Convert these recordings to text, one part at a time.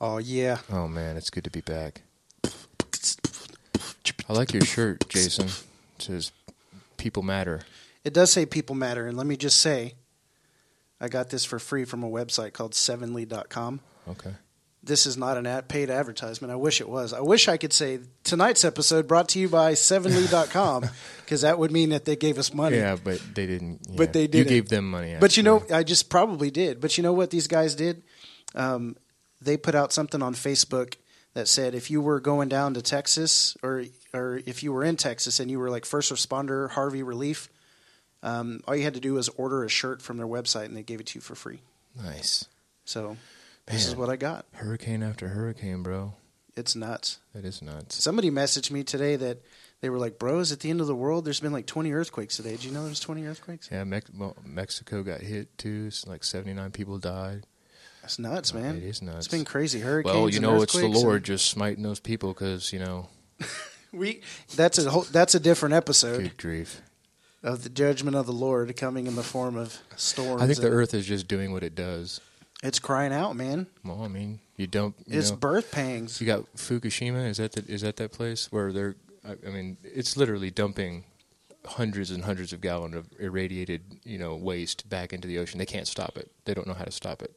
Oh yeah. Oh man, it's good to be back. I like your shirt, Jason. It says "People Matter." It does say people matter, and let me just say, I got this for free from a website called sevenly.com. Okay. This is not an ad paid advertisement. I wish it was. I wish I could say tonight's episode brought to you by sevenly.com because that would mean that they gave us money. Yeah, but they didn't. yeah. But they did. You gave them money. But you know. I just probably did. But you know what these guys did? Um, they put out something on Facebook that said if you were going down to Texas or or if you were in Texas and you were like first responder Harvey relief, um, all you had to do was order a shirt from their website and they gave it to you for free. nice So this is what I got. hurricane after hurricane, bro. It's nuts. It is nuts. Somebody messaged me today that they were like, "Bros, at the end of the world, there's been like 20 earthquakes today. Did you know there's 20 earthquakes? Yeah, Mex- well, Mexico got hit too. It's like seventy nine people died. That's nuts, man. It is nuts. It's been crazy. Hurricanes. well, you know, it's the Lord and- just smiting those people because you know, We that's a whole, that's a different episode good grief. of the judgment of the Lord coming in the form of storms. I think the Earth is just doing what it does. It's crying out, man. Well, I mean, you don't. You It's know, birth pangs. You got Fukushima. Is that the, is that that place where they're? I, I mean, it's literally dumping hundreds and hundreds of gallons of irradiated, you know, waste back into the ocean. They can't stop it. They don't know how to stop it.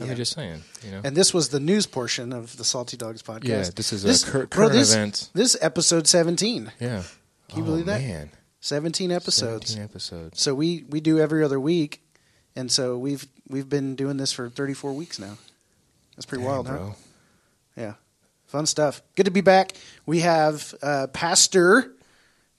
I Yeah. just saying, you know. And this was the news portion of the Salty Dogs podcast. yeah, this is a This- cur- bro, current this, event. This episode 17. Yeah. Can you oh, believe that? Man, 17 episodes. 17 episodes. So we we do every other week, and so we've we've been doing this for 34 weeks now. That's pretty Dang, wild, huh? bro. Yeah, fun stuff. Good to be back. We have uh, Pastor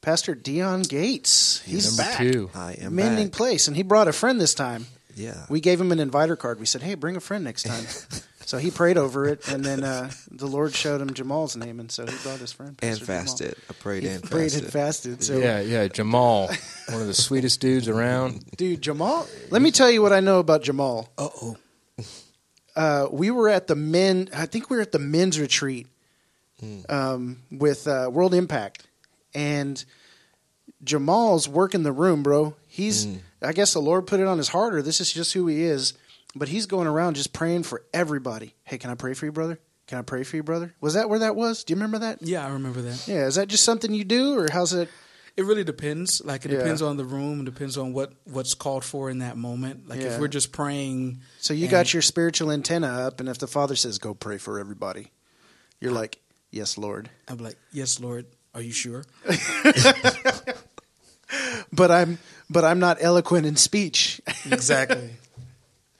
Pastor Dion Gates. He's Number back. two. I am Mending back. place, and he brought a friend this time. Yeah. We gave him an inviter card. We said, "Hey, bring a friend next time." so he prayed over it, and then uh, the Lord showed him Jamaal's name, and so he brought his friend and Pastor Jamaal. fasted. I prayed He and prayed fasted. and fasted. So, yeah, yeah. Jamaal, one of the sweetest dudes around. dude, Jamaal. Let me tell you what I know about Jamaal. Uh oh. uh, we were at the men. I think we were at the men's retreat um, with uh, World Impact, and Jamaal's working the room, bro. He's. I guess the Lord put it on his heart, or this is just who he is. But he's going around just praying for everybody. Hey, can I pray for you, brother? Can I pray for you, brother? Was that where that was? Do you remember that? Yeah, I remember that. Yeah. Is that just something you do, or how's it? It really depends. Like it Yeah. depends on the room, depends on what what's called for in that moment. Like Yeah. if we're just praying, So you And- got your spiritual antenna up, and if the Father says, "Go pray for everybody," you're like, "Yes, Lord." I'm like, "Yes, Lord, are you sure?" But I'm, but I'm not eloquent in speech. Exactly.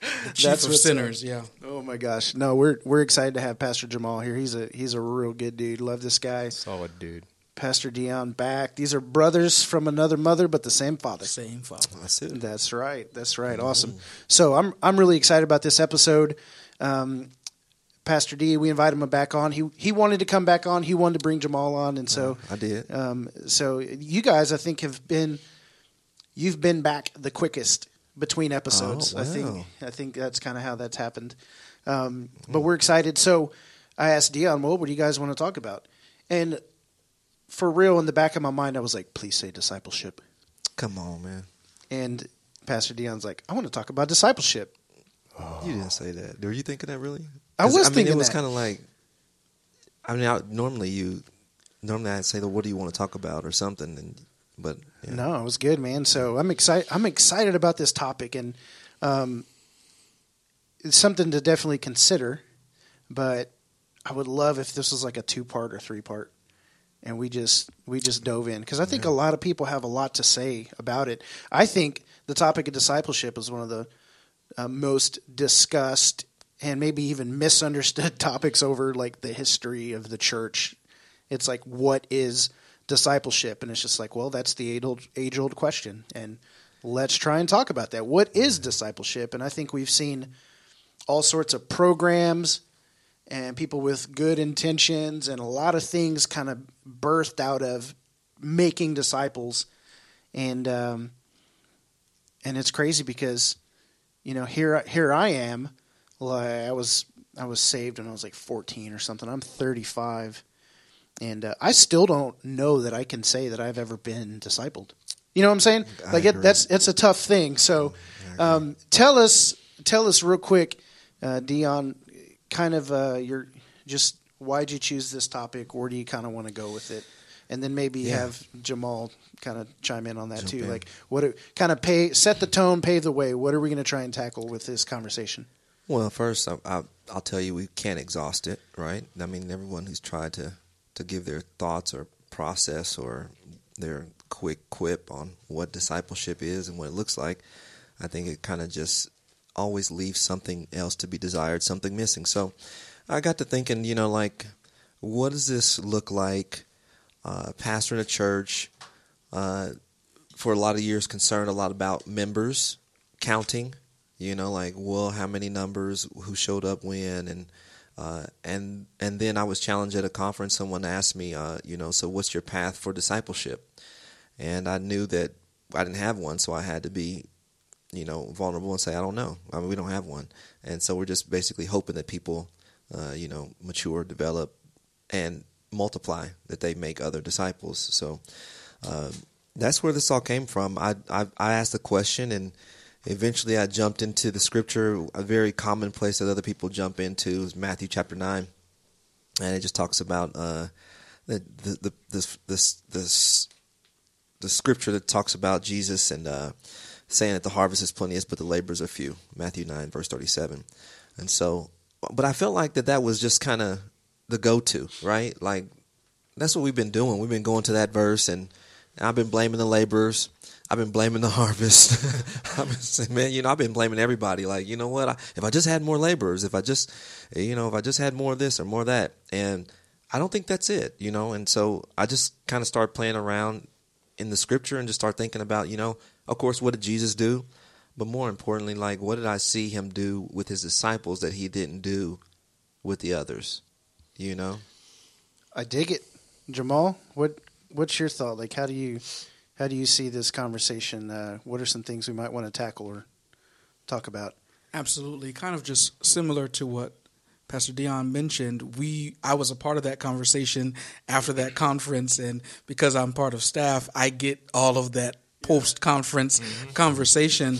the chief That's of sinners. Yeah. Oh my gosh! No, we're we're excited to have Pastor Jamaal here. He's a he's a real good dude. Love this guy, Solid dude. Pastor Dion back. These are brothers from another mother, but the same father. Same father. That's it. That's right. That's right. Awesome. So I'm I'm really excited about this episode. Um, Pastor D, we invited him back on. He he wanted to come back on. He wanted to bring Jamaal on, and so I did. um, so you guys, I think, have been you've been back the quickest between episodes. Oh, I think. I think that's kind of how that's happened. Um, but we're excited. So I asked Dion, "Well, what do you guys want to talk about?" And for real, in the back of my mind, I was like, "Please say discipleship." Come on, man. And Pastor Dion's like, "I want to talk about discipleship." You didn't say that. Were you thinking that really? I was I mean, thinking it was kind of like. I mean, I, normally you, normally I'd say, well, "What do you want to talk about?" or something, and but yeah. No, it was good, man. So I'm excited. I'm excited about this topic, and um, it's something to definitely consider. But I would love if this was like a two part or three part, and we just we just dove in because I think a lot of people have a lot to say about it. I think the topic of discipleship is one of the uh, most discussed and maybe even misunderstood topics over like the history of the church. It's like what is discipleship, and it's just like, well, that's the age old age old question, and let's try and talk about that. What is discipleship? And I think we've seen all sorts of programs and people with good intentions and a lot of things kind of birthed out of making disciples and um, and it's crazy because you know here here I am I was I was saved when I was like 14 or something I'm 35 and uh, I still don't know that I can say that I've ever been discipled you know what I'm saying like it, that's it's a tough thing so um, tell us tell us real quick uh, Dion kind of uh, your just why'd you choose this topic? Where do you kind of want to go with it? And then maybe Yeah. have Jamaal kind of chime in on that Jump too. in. Like what kind of pay set the tone, pave the way. What are we going to try and tackle with this conversation? Well, first, I, I, I'll tell you, we can't exhaust it, right? I mean, everyone who's tried to, to give their thoughts or process or their quick quip on what discipleship is and what it looks like, I think it kind of just always leaves something else to be desired, something missing. So I got to thinking, you know, like, what does this look like? Uh, pastor in a church, uh, for a lot of years concerned a lot about members counting you know like well how many numbers who showed up when and uh, and and then I was challenged at a conference. Someone asked me uh, you know so what's your path for discipleship? And I knew that I didn't have one so I had to be you know vulnerable and say I don't know. I mean we don't have one. And so we're just basically hoping that people uh, you know mature develop and multiply that they make other disciples. So um, that's where this all came from. I, I I asked the question, and eventually I jumped into the scripture. A very common place that other people jump into is Matthew chapter nine, and it just talks about uh, the the the this this the scripture that talks about Jesus and uh, saying that the harvest is plenteous, but the laborers are few. Matthew nine verse thirty seven, and so, but I felt like that that was just kind of the go to, right? Like that's what we've been doing. We've been going to that verse, and I've been blaming the laborers. I've been blaming the harvest. I've been saying, man, you know, I've been blaming everybody. Like, you know what? I, if I just had more laborers, if I just, you know, if I just had more of this or more of that, and I don't think that's it, you know. And so I just kind of start playing around in the scripture and just start thinking about, you know, of course, what did Jesus do? But more importantly, like, what did I see him do with his disciples that he didn't do with the others? You know? I dig it, Jamaal. What what's your thought? Like, how do you how do you see this conversation? Uh, what are some things we might want to tackle or talk about? Absolutely, kind of just similar to what Pastor Dion mentioned. We, I was a part of that conversation after that conference, and because I'm part of staff, I get all of that post conference conversation.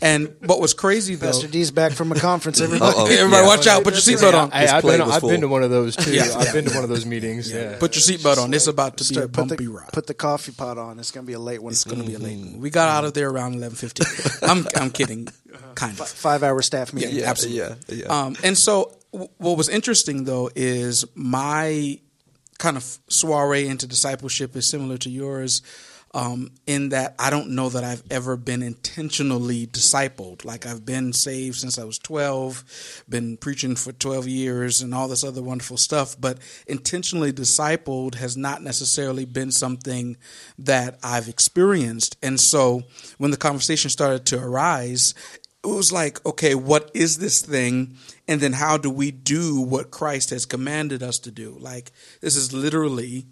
And what was crazy though, Pastor D's back from a conference. Everybody, Uh-oh. everybody, Yeah. watch out! Put your seatbelt on. Hey, I've been, I've been to one of those too. Yeah. I've been to one of those meetings. Yeah. Put your seatbelt on. It's about to be a Start- put bumpy the ride. put the coffee pot on. It's gonna be a late one. It's going to be a late one. We got out of there around eleven fifteen. I'm I'm kidding, kind of. Five hour staff meeting. Yeah, absolutely. Yeah, yeah. Um, and so, w- what was interesting though is my kind of soiree into discipleship is similar to yours. Um, in that I don't know that I've ever been intentionally discipled. Like I've been saved since I was 12, been preaching for 12 years and all this other wonderful stuff, but intentionally discipled has not necessarily been something that I've experienced. And so when the conversation started to arise, it was like, okay, what is this thing? And then how do we do what Christ has commanded us to do? Like, this is literally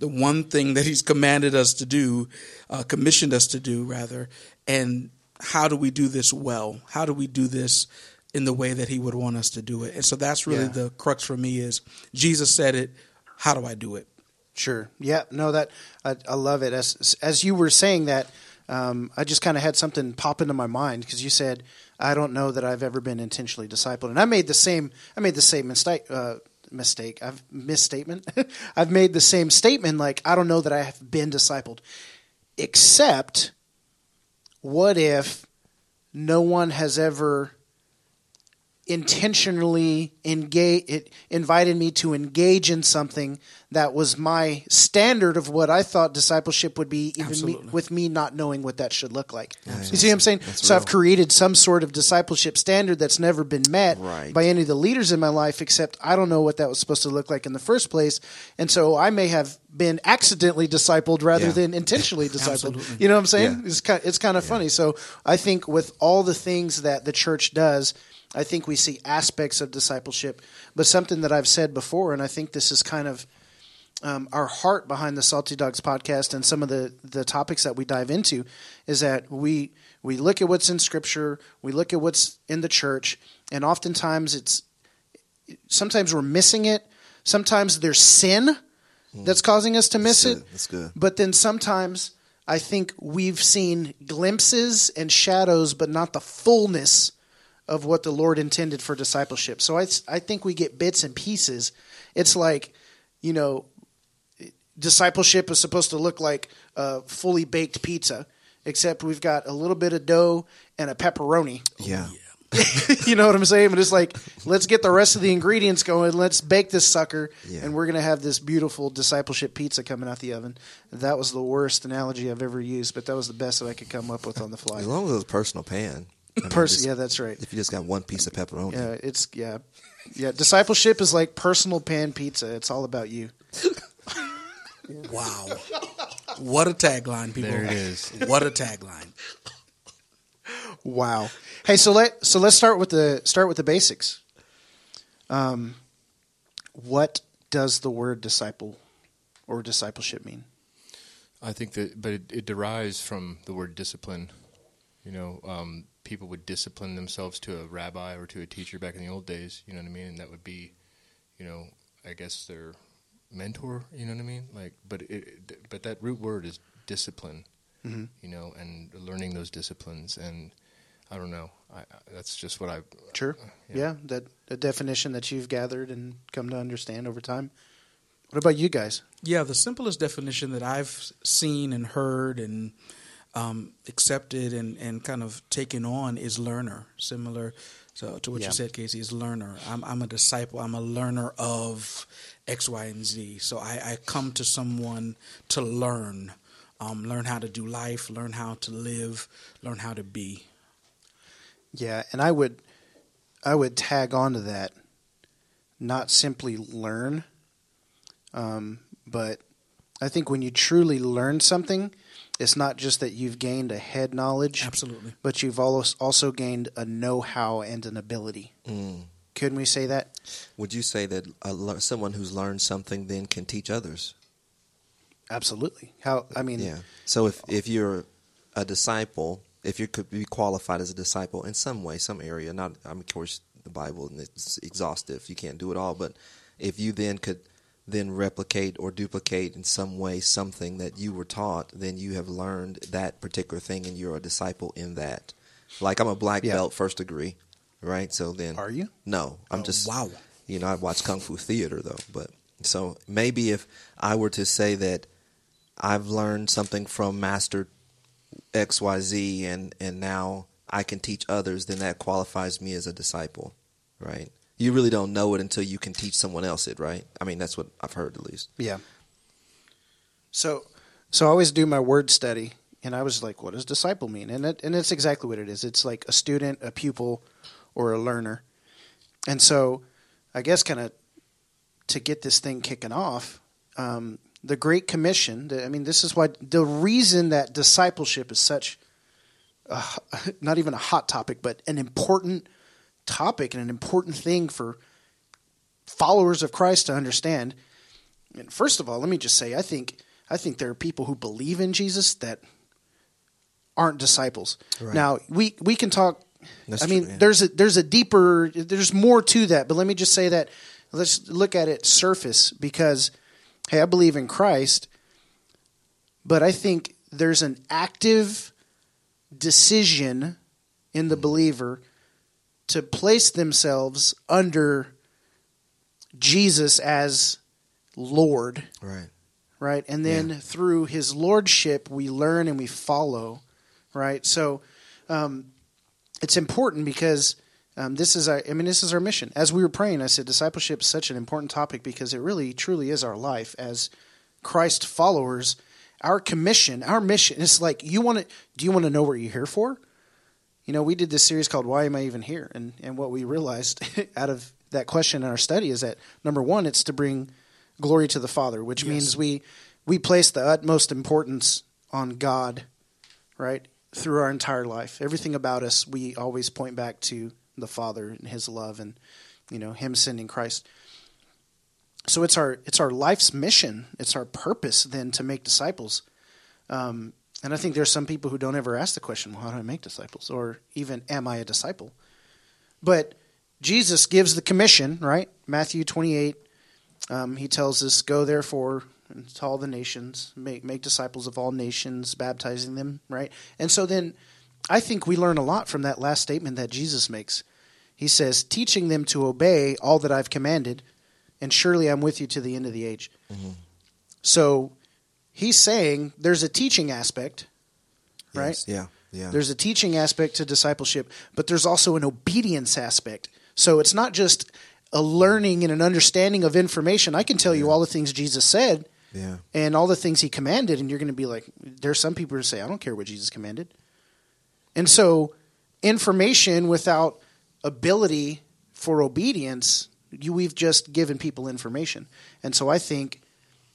the one thing that He's commanded us to do, uh, commissioned us to do, rather. And how do we do this well? How do we do this in the way that He would want us to do it? And so that's really Yeah. the crux for me is Jesus said it. How do I do it? Sure. Yeah. No, that I, I love it. As as you were saying that, um, I just kind of had something pop into my mind because you said I don't know that I've ever been intentionally discipled, and I made the same. I made the same mistake. Uh, mistake. I've misstatement. I've made the same statement. Like I don't know that I have been discipled, except what if no one has ever intentionally engage it invited me to engage in something that was my standard of what I thought discipleship would be even me, with me not knowing what that should look like. You see what I'm saying? So I've created some sort of discipleship standard that's never been met Right. by any of the leaders in my life except I don't know what that was supposed to look like in the first place. And so I may have been accidentally discipled rather Yeah. than intentionally discipled. You know what I'm saying? Yeah. It's kind it's kind of funny. So I think with all the things that the church does, I think we see aspects of discipleship, but something that I've said before, and I think this is kind of um, our heart behind the Salty Dogs podcast and some of the, the topics that we dive into is that we we look at what's in Scripture, we look at what's in the church, and oftentimes it's sometimes we're missing it. Sometimes there's sin that's causing us to miss That's it. That's good. But then sometimes I think we've seen glimpses and shadows, but not the fullness of what the Lord intended for discipleship. So I, I think we get bits and pieces. It's like, you know, discipleship is supposed to look like a fully baked pizza, except we've got a little bit of dough and a pepperoni. Yeah. you know what I'm saying? But it's like, let's get the rest of the ingredients going. Let's bake this sucker, Yeah. and we're gonna have this beautiful discipleship pizza coming out the oven. That was the worst analogy I've ever used, but that was the best that I could come up with on the fly. As long as it was a personal pan. I mean, Person, just- yeah, that's right. If you just got one piece of pepperoni. Yeah, it's yeah, yeah. Discipleship is like personal pan pizza. It's all about you. Wow. What a tagline, people. There it is. What a tagline. Wow. Hey, so let so let's start with the start with the basics. Um, what does the word disciple or discipleship mean? I think that, but it, it derives from the word discipline. You know, um, people would discipline themselves to a rabbi or to a teacher back in the old days. You know what I mean? And that would be, you know, I guess their mentor. You know what I mean? Like, but it, it but that root word is discipline. Mhm. You know, and learning those disciplines, and I don't know. I, I that's just what I. Sure. Yeah. Yeah, that a definition that you've gathered and come to understand over time. What about you guys? Yeah, the simplest definition that I've seen and heard and um, accepted and, and kind of taken on is learner. Similar so to what Yeah. you said, Casey, is learner. I'm, I'm a disciple. I'm a learner of X, Y, and Z. So I, I come to someone to learn, um, learn how to do life, learn how to live, learn how to be. Yeah, and I would I would tag on to that, not simply learn, um, but I think when you truly learn something, it's not just that you've gained a head knowledge, Absolutely. but you've almost also gained a know-how and an ability. Mm. Couldn't we say that? Would you say that a, someone who's learned something then can teach others? Absolutely. How I mean, Yeah. So if if you're a disciple, if you could be qualified as a disciple in some way, some area, not I mean, of course the Bible and it's exhaustive. You can't do it all, but if you then could then replicate or duplicate in some way something that you were taught, then you have learned that particular thing and you're a disciple in that. Like I'm a black Yeah. belt first degree, right? So then Are you? No, I'm Oh, just wow. You know, I watch kung fu theater though, but so maybe if I were to say that I've learned something from Master XYZ and and now I can teach others, then that qualifies me as a disciple, right? You really don't know it until you can teach someone else it, right? I mean, that's what I've heard at least. Yeah. So, so I always do my word study, and I was like, "What does disciple mean?" And it, and it's exactly what it is. It's like a student, a pupil, or a learner. And so, I guess, kind of to get this thing kicking off, um, the Great Commission. I mean, this is why the reason that discipleship is such, not even a hot topic, but an important topic and an important thing for followers of Christ to understand. And first of all, let me just say, I think I think there are people who believe in Jesus that aren't disciples. Right. Now we we can talk. That's I mean, true, yeah. there's a there's a deeper, there's more to that. But let me just say that let's look at it surface because, hey, I believe in Christ, but I think there's an active decision in the mm-hmm. believer to place themselves under Jesus as Lord, Right. right? And then Yeah. through his lordship, we learn and we follow, right? So um, it's important because um, this is our, I mean, this is our mission. As we were praying, I said discipleship is such an important topic because it really, truly is our life as Christ followers. Our commission, our mission, it's like you want to. Do you want to know what you're here for? You know, we did this series called "Why Am I Even Here?" and and what we realized out of that question in our study is that number one, it's to bring glory to the Father, which Yes. means we we place the utmost importance on God, right? Through our entire life, everything about us, we always point back to the Father and His love, and you know Him sending Christ. So it's our it's our life's mission. It's our purpose then to make disciples. Um, and I think there's some people who don't ever ask the question, well, how do I make disciples? Or even, am I a disciple? But Jesus gives the commission, right? Matthew 28, um, he tells us, go therefore to all the nations, make, make disciples of all nations, baptizing them, right? And so then I think we learn a lot from that last statement that Jesus makes. He says, teaching them to obey all that I've commanded, and surely I'm with you to the end of the age. So he's saying there's a teaching aspect, right? Yes, Yeah. Yeah. There's a teaching aspect to discipleship, but there's also an obedience aspect. So it's not just a learning and an understanding of information. I can tell you all the things Jesus said yeah. and all the things he commanded, and you're going to be like, there's some people who say, I don't care what Jesus commanded. And so information without ability for obedience, you, we've just given people information. And so I think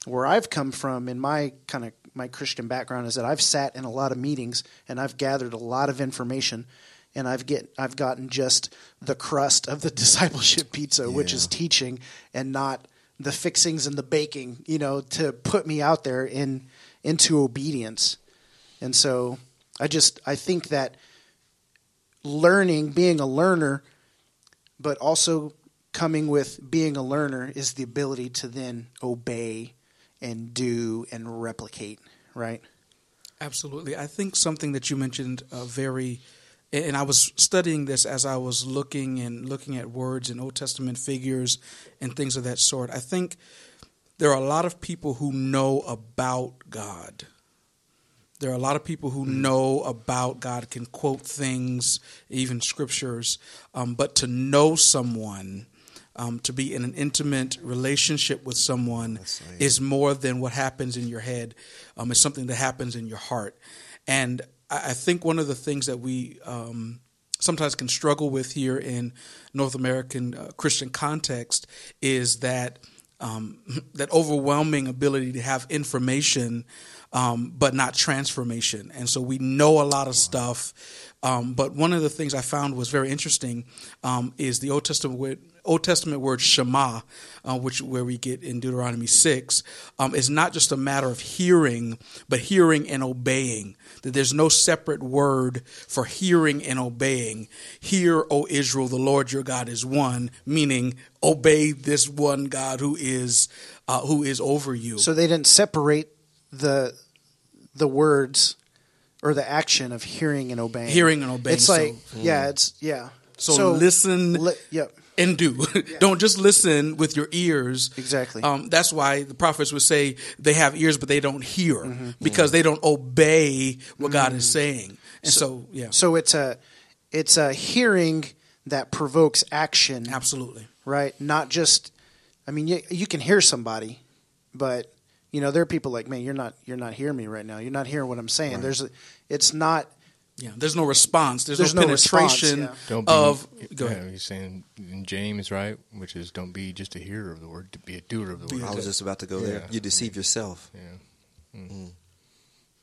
where I've come from in my kind of my Christian background is that I've sat in a lot of meetings and I've gathered a lot of information and I've get I've gotten just the crust of the discipleship pizza, which is teaching and not the fixings and the baking, you know, to put me out there in into obedience. And so I just I think that learning, being a learner, but also coming with being a learner is the ability to then obey and do and replicate, right? Absolutely. I think something that you mentioned uh, very, and I was studying this as I was looking and looking at words and Old Testament figures and things of that sort. I think there are a lot of people who know about God. There are a lot of people who know about God, can quote things, even scriptures, um, but to know someone, um, to be in an intimate relationship with someone, is more than what happens in your head. Um, it's something that happens in your heart. And I, I think one of the things that we um, sometimes can struggle with here in North American uh, Christian context is that um, that overwhelming ability to have information, um, but not transformation. And so we know a lot of stuff. Um, but one of the things I found was very interesting um, is the Old Testament Old Testament word Shema, uh, which where we get in Deuteronomy six, um, is not just a matter of hearing, but hearing and obeying. That there's no separate word for hearing and obeying. Hear, O Israel, the Lord your God is one, meaning obey this one God who is uh, who is over you. So they didn't separate the the words or the action of hearing and obeying. Hearing and obeying, It's like so- yeah, it's yeah. So listen- Li- yep. And do. Don't just listen with your ears. Exactly. Um, that's why the prophets would say they have ears, but they don't hear Mm-hmm. because they don't obey what God is saying. And so, yeah, So it's a it's a hearing that provokes action, absolutely. right? Not just I mean you, you can hear somebody, but you know there are people like man, you're not you're not hearing me right now. You're not hearing what I'm saying. There's a, it's not Yeah, there's no response. There's, There's no, no response, penetration yeah. Don't be, of. Go yeah. He's saying in James, right, which is don't be just a hearer of the word, to be a doer of the word. I was just about to go there. You deceive mm-hmm. yourself. yeah. Mm-hmm. Mm.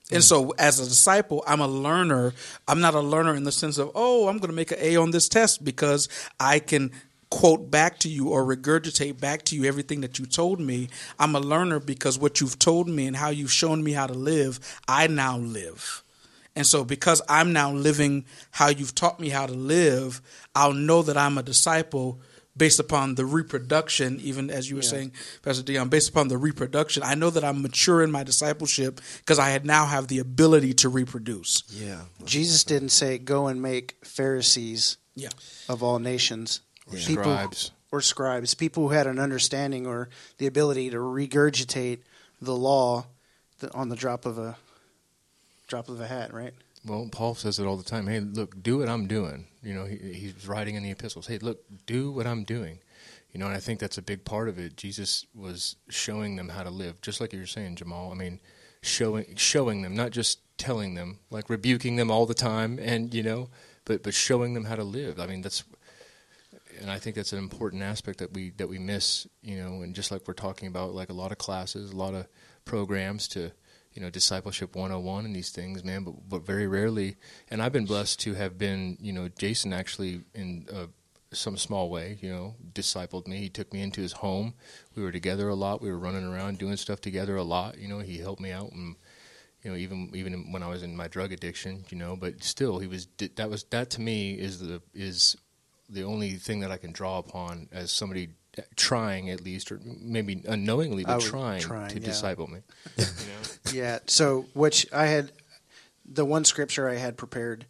And so, as a disciple, I'm a learner. I'm not a learner in the sense of, oh, I'm going to make an A on this test because I can quote back to you or regurgitate back to you everything that you told me. I'm a learner because what you've told me and how you've shown me how to live, I now live. And so, because I'm now living how you've taught me how to live, I'll know that I'm a disciple based upon the reproduction, even as you were saying, Pastor Dion, based upon the reproduction. I know that I'm mature in my discipleship because I had now have the ability to reproduce. Yeah. Jesus didn't say go and make Pharisees Yeah. of all nations. Or People- scribes. or scribes, people who had an understanding or the ability to regurgitate the law on the drop of a drop of a hat, right? Well, Paul says it all the time. Hey, look, do what I'm doing. You know, he, he's writing in the epistles. Hey, look, do what I'm doing. You know, and I think that's a big part of it. Jesus was showing them how to live, just like you were saying, Jamaal. I mean, showing showing them, not just telling them, like rebuking them all the time, and you know, but but showing them how to live. I mean, that's, and I think that's an important aspect that we that we miss. You know, and just like we're talking about, like a lot of classes, a lot of programs to you know discipleship 101 and these things man but but very rarely and i've been blessed to have been you know jason actually in uh, some small way you know discipled me. He took me into his home. We were together a lot. We were running around doing stuff together a lot you know. He helped me out and you know even even when i was in my drug addiction you know but still he was that was that to me is the is the only thing that i can draw upon as somebody trying at least or maybe unknowingly but trying, trying, to yeah. disciple me you know Yeah. So, which I had, the one scripture I had prepared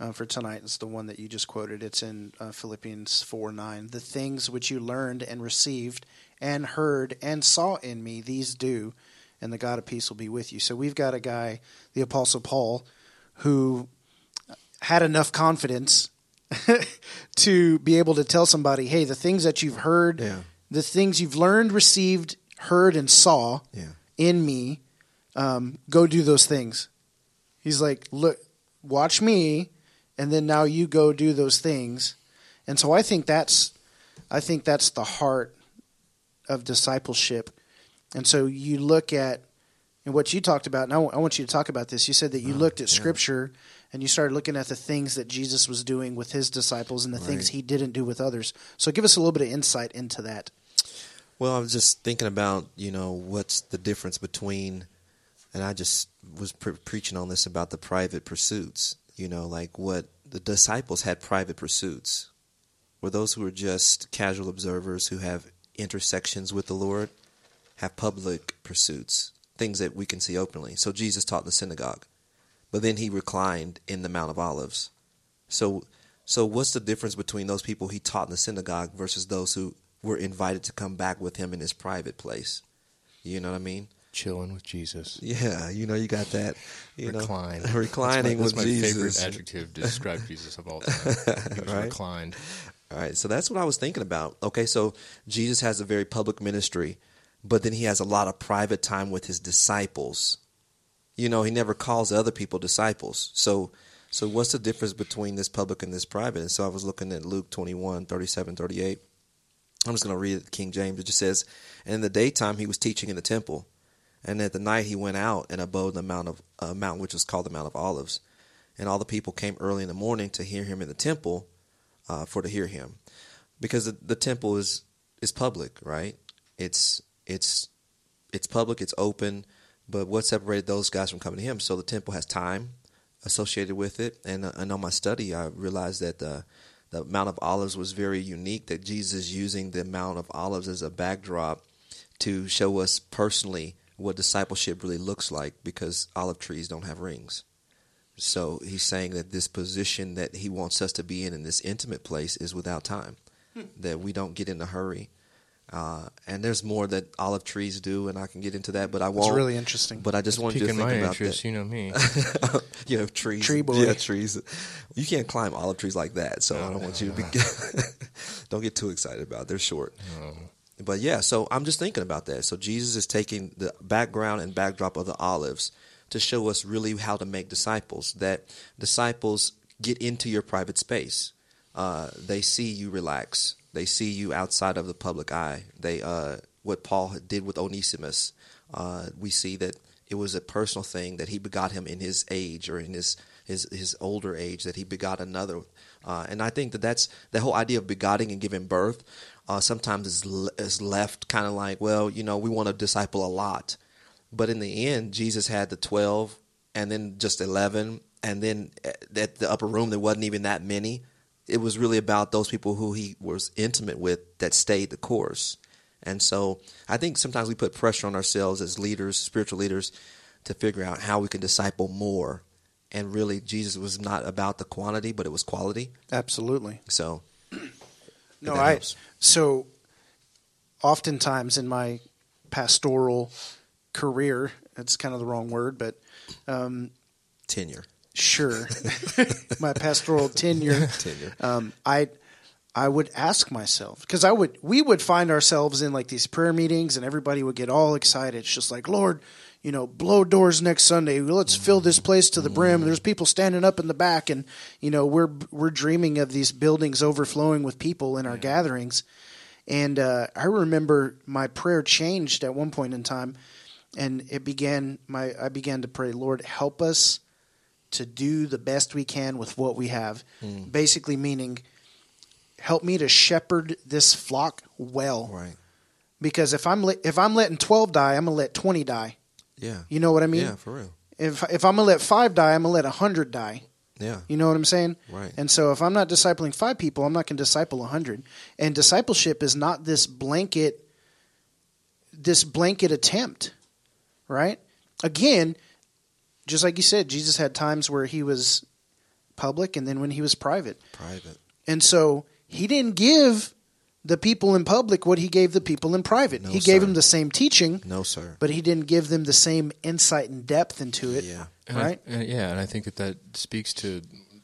uh, for tonight is the one that you just quoted. It's in uh, Philippians 4 9. The things which you learned and received and heard and saw in me, these do, and the God of peace will be with you. So we've got a guy, the Apostle Paul, who had enough confidence to be able to tell somebody, hey, the things that you've heard, Yeah. the things you've learned, received, heard, and saw Yeah. in me, um, go do those things. He's like, look, watch me, and then now you go do those things. And so I think that's, I think that's the heart of discipleship. And so you look at, and what you talked about, and I w- I want you to talk about this. You said that you looked at Scripture and you started looking at the things that Jesus was doing with his disciples and the things he didn't do with others. So give us a little bit of insight into that. Well, I was just thinking about you know what's the difference between, and I just was pre- preaching on this about the private pursuits. You know, like what the disciples had private pursuits, were those who were just casual observers who have intersections with the Lord, have public pursuits, things that we can see openly. So Jesus taught in the synagogue, but then he reclined in the Mount of Olives. So, so what's the difference between those people he taught in the synagogue versus those who were invited to come back with him in his private place? You know what I mean? Chilling with Jesus. Yeah, you know you got that. You Recline. know, reclining that's my, with that's my Jesus. favorite adjective to describe Jesus of all time. He was Right. reclined. All right, so that's what I was thinking about. Okay, so Jesus has a very public ministry, but then he has a lot of private time with his disciples. You know, he never calls other people disciples. So so what's the difference between this public and this private? And so I was looking at Luke 21, 37, 38. I'm just going to read King James. It just says, And in the daytime he was teaching in the temple, and at the night he went out and abode in the mount of uh, mount which was called the Mount of Olives. And all the people came early in the morning to hear him in the temple, uh, for to hear him, because the, the temple is is public, right? It's it's it's public, it's open. But what separated those guys from coming to him? So the temple has time associated with it, and uh, and on my study, I realized that the the Mount of Olives was very unique. That Jesus is using the Mount of Olives as a backdrop to show us personally what discipleship really looks like, because olive trees don't have rings. So he's saying that this position that he wants us to be in in this intimate place is without time, that we don't get in a hurry. Uh, and there's more that olive trees do, and I can get into that, but I won't. It's really interesting. But I just wanted you to Piquing think my about interest, that. you know me. you know, trees. Tree boy. Yeah, trees. You can't climb olive trees like that, so I don't want you to be. don't get too excited about. it. They're short. But yeah, so I'm just thinking about that. So Jesus is taking the background and backdrop of the olives to show us really how to make disciples. That disciples get into your private space. Uh, they see you relax. They see you outside of the public eye. They uh, what Paul did with Onesimus. Uh, we see that it was a personal thing that he begot him in his age or in his his his older age that he begot another. Uh, and I think that that's the whole idea of begotting and giving birth. Uh, sometimes is is left kind of like, well, you know, we want to disciple a lot, but in the end, Jesus had the twelve, and then just eleven, and then at the upper room there wasn't even that many. It was really about those people who he was intimate with that stayed the course. And so I think sometimes we put pressure on ourselves as leaders, spiritual leaders, to figure out how we can disciple more. And really, Jesus was not about the quantity, but it was quality. Absolutely. So, No, I helps. so oftentimes in my pastoral career, it's kind of the wrong word, but um, tenure. Sure, my pastoral tenure, Tenure. um, I I would ask myself because I would we would find ourselves in like these prayer meetings and everybody would get all excited. It's just like Lord, you know, blow doors next Sunday. Let's fill this place to the brim. There's people standing up in the back, and you know we're we're dreaming of these buildings overflowing with people in our gatherings. And uh, I remember my prayer changed at one point in time, and it began. My I began to pray, Lord, help us to do the best we can with what we have. Hmm. Basically, meaning, help me to shepherd this flock well. Right. Because if I'm let, if I'm letting twelve die, I'm gonna let twenty die. Yeah. You know what I mean? yeah, for real. If if I'm gonna let five die, I'm gonna let hundred die. Yeah. You know what I'm saying? Right. And so if I'm not discipling five people, I'm not going to disciple a hundred. And discipleship is not this blanket, this blanket attempt, right? Again, just like you said, Jesus had times where he was public and then when he was private. Private. And so he didn't give the people in public what he gave the people in private. No, he gave sir. them the same teaching, No, sir. but he didn't give them the same insight and depth into it. Yeah. And I- Right? and yeah, and I think that that speaks to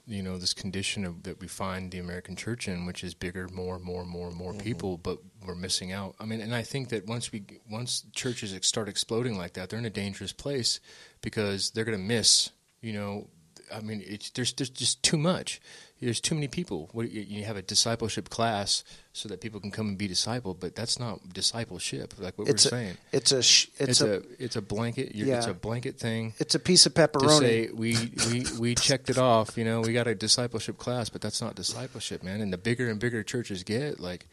you know this condition of, that we find the American church in, which is bigger, more, more, more, more mm-hmm. people, but we're missing out. I mean, and I think that once we once churches start exploding like that, they're in a dangerous place because they're going to miss. You know, I mean, it's, there's there's just too much. There's too many people. You- you have a discipleship class so that people can come and be discipled, but that's not discipleship. Like what It's we're a, saying. it's a sh- It's, it's, a, a, it's a blanket. You're, It's a blanket thing it's a piece of to pepperoni. say we, we we checked it off. You know, we got a discipleship class, but that's not discipleship, man. And the bigger and bigger churches get, like,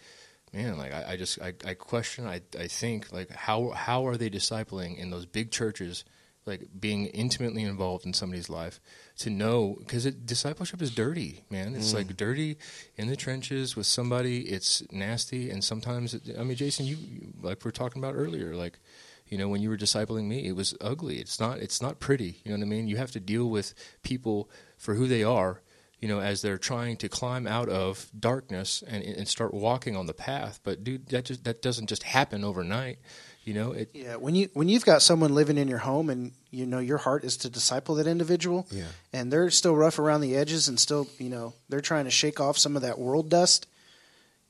man, like I, I just I, I question. I I think like how how are they discipling in those big churches? Like being intimately involved in somebody's life to know because discipleship is dirty, man. It's mm. like dirty in the trenches with somebody. It's nasty, and sometimes it, I mean, Jason, you, you like we are talking about earlier, like you know when you were discipling me it was ugly. It's not it's not pretty you know what i mean? You have to deal with people for who they are you know as they're trying to climb out of darkness and and start walking on the path. But dude that just that doesn't just happen overnight you know it Yeah, when you when you've got someone living in your home and you know your heart is to disciple that individual, Yeah. and they're still rough around the edges and still you know they're trying to shake off some of that world dust.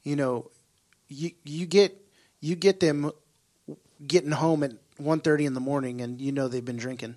You know, you you get you get them getting home at 1.30 in the morning and you know they've been drinking,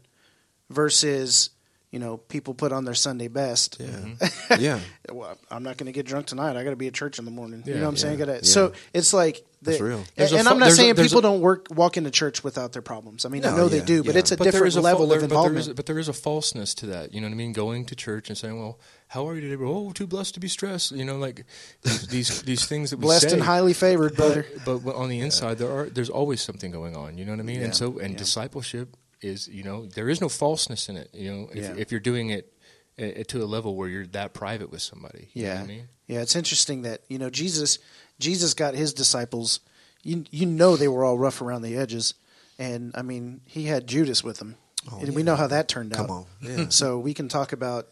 versus you know people put on their Sunday best. Yeah. Mm-hmm. yeah. well, I'm not going to get drunk tonight. I got to be at church in the morning. you know what I'm saying? Gotta, yeah. So it's like the, That's real. And, There's a and fa- I'm not there's a- saying people a- don't work walk into church without their problems. I mean, I No, know they yeah, do, but it's a but different a level of there- but there involvement. but there is a falseness to that you know what i mean going to church and saying well how are you today oh too blessed to be stressed you know like these these, these things that we Blessed say and highly favored, brother. but but on the inside there are there's always something going on you know what i mean Yeah, and so and yeah. discipleship is you know there is no falseness in it you know if, Yeah. if you're doing it uh, to a level where you're that private with somebody you know Yeah, what i mean yeah. It's interesting that you know Jesus. Jesus got his disciples. You you know they were all rough around the edges, and I mean he had Judas with him, Oh, and we know how that turned out. Come on. Yeah. So we can talk about.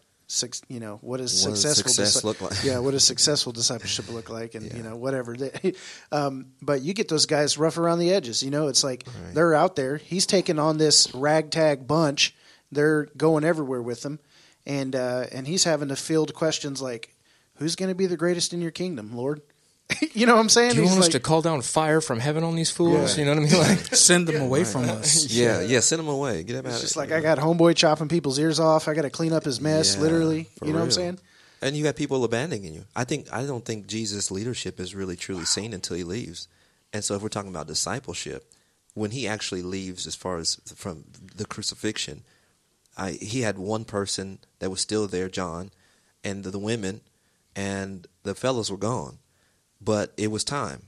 You know what does What does successful success disci- look like? Yeah, what does successful discipleship look like, and you know whatever. Um, but you get those guys rough around the edges. You know, it's like Right. they're out there. He's taking on this ragtag bunch. They're going everywhere with him, and uh, and he's having to field questions like, "Who's going to be the greatest in your kingdom, Lord?" you know what I'm saying? do you He's want us to call down fire from heaven on these fools Yeah. you know what i mean like Send them away from us. Yeah, yeah. Send them away. Get them out. It's just it, like you I got homeboy chopping people's ears off. I got to clean up his mess, Yeah, literally. You know what I'm saying? And you got people abandoning you. I think I don't think Jesus' leadership is really truly seen until he leaves. And so if we're talking about discipleship, when he actually leaves as far as from the crucifixion, I, he had one person that was still there, John, and the, the women and the fellows were gone. But it was time.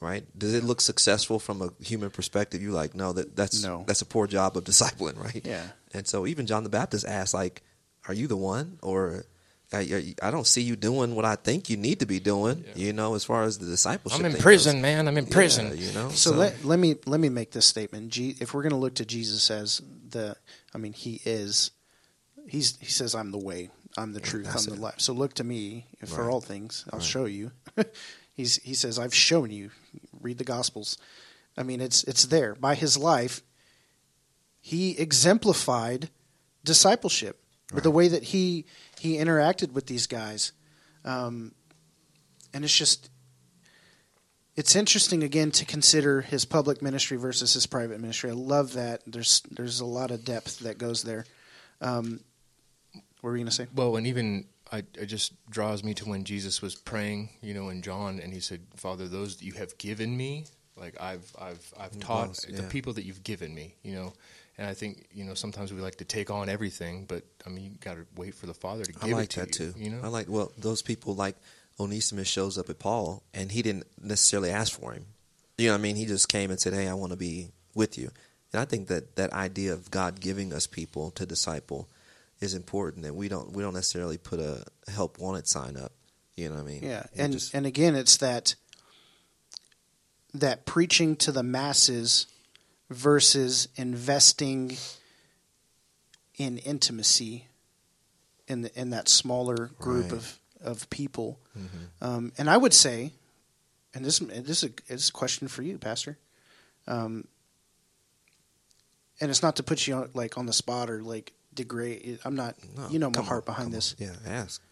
Right? Does it look successful from a human perspective? You like, no, that that's No. that's a poor job of discipling, right? Yeah. And so even John the Baptist asked, like, "Are you the one?" Or I, I don't see you doing what I think you need to be doing. You know, as far as the discipleship. i'm in prison goes. man i'm in Yeah, prison you know. So, let, let me let me make this statement. Je- if we're going to look to Jesus as the, I mean, he is, he's he says, "I'm the way, I'm the truth, that's I'm the life." So look to me for Right. all things. I'll Right. show you. he's he says, "I've shown you." Read the Gospels. I mean, it's it's there by his life. He exemplified discipleship with the way that he he interacted with these guys, um, and it's just it's interesting again to consider his public ministry versus his private ministry. I love that. There's there's a lot of depth that goes there. Um, what were you going to say? Well, and even I, it just draws me to when Jesus was praying, you know, in John, and he said, "Father, those that you have given me, like I've, I've, I've taught was, the people that you've given me, you know." And I think you know sometimes we like to take on everything, but I mean you got to wait for the Father to give I it like to that you. too. You know, I like well those people like Onesimus shows up at Paul and he didn't necessarily ask for him. You know what I mean? He just came and said, "Hey, I want to be with you." And I think that that idea of God giving us people to disciple is important. That we don't we don't necessarily put a help wanted sign up. You know what I mean? Yeah, and just- and again, it's that that preaching to the masses versus investing in intimacy in the, in that smaller group Right. of of people. Mm-hmm. Um, and I would say, and this this is a, this is a question for you, Pastor. Um, and it's not to put you on, like on the spot or like degrade. I'm not. No, you know my heart on, behind come on. this. Yeah, ask.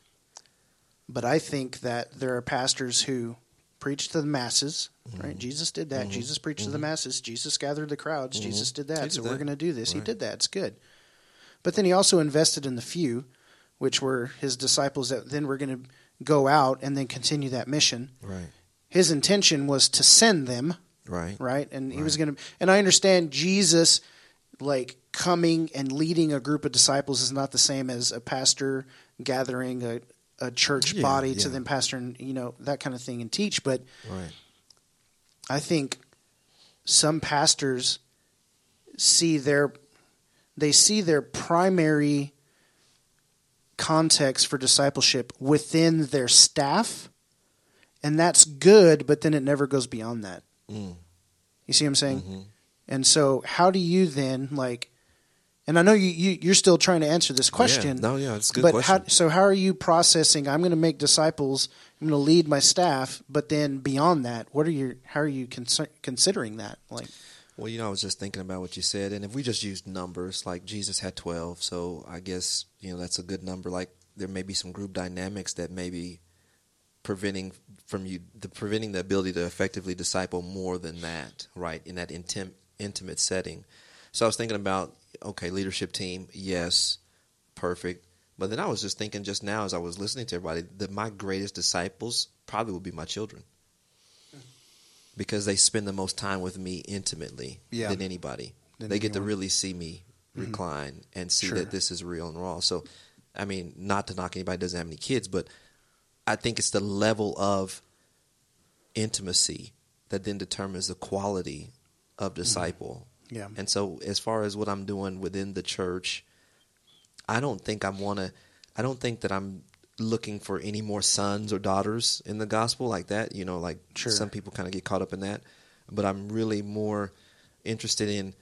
But I think that there are pastors who preach to the masses, Mm-hmm. right? Jesus did that. Jesus preached to the masses. Jesus gathered the crowds. Jesus did that. Mm-hmm. Did so we're going to do this. He did that. It's good. But then he also invested in the few, which were his disciples that then were going to go out and then continue that mission. Right. His intention was to send them, Right. right? And he was going to and I understand Jesus like coming and leading a group of disciples is not the same as a pastor gathering a a church Yeah, body to then pastor and you know that kind of thing and teach but Right. I think some pastors see their they see their primary context for discipleship within their staff and that's good but then it never goes beyond that. Mm. You see what I'm saying? Mhm. And so how do you then like and I know you, you you're still trying to answer this question. Yeah. No, yeah, it's a good but question. how so how are you processing I'm going to make disciples, I'm going to lead my staff, but then beyond that, what are your how are you consi- considering that? Like Well, you know, I was just thinking about what you said, and if we just used numbers, like Jesus had twelve, so I guess you know that's a good number. Like there may be some group dynamics that may be preventing from you, the preventing the ability to effectively disciple more than that, right? In that intim- intimate setting. So I was thinking about okay, leadership team, yes, perfect. But then I was just thinking just now as I was listening to everybody that my greatest disciples probably would be my children because they spend the most time with me intimately Yeah. than anybody. Than they get to really see me mm-hmm. recline and see Sure. that this is real and raw. So, I mean, not to knock anybody doesn't have any kids, but I think it's the level of intimacy that then determines the quality of mm-hmm. disciple. yeah. And so, as far as what I'm doing within the church, I don't think I want to. I don't think that I'm looking for any more sons or daughters in the gospel like that. You know, like Sure. some people kind of get caught up in that. But I'm really more interested in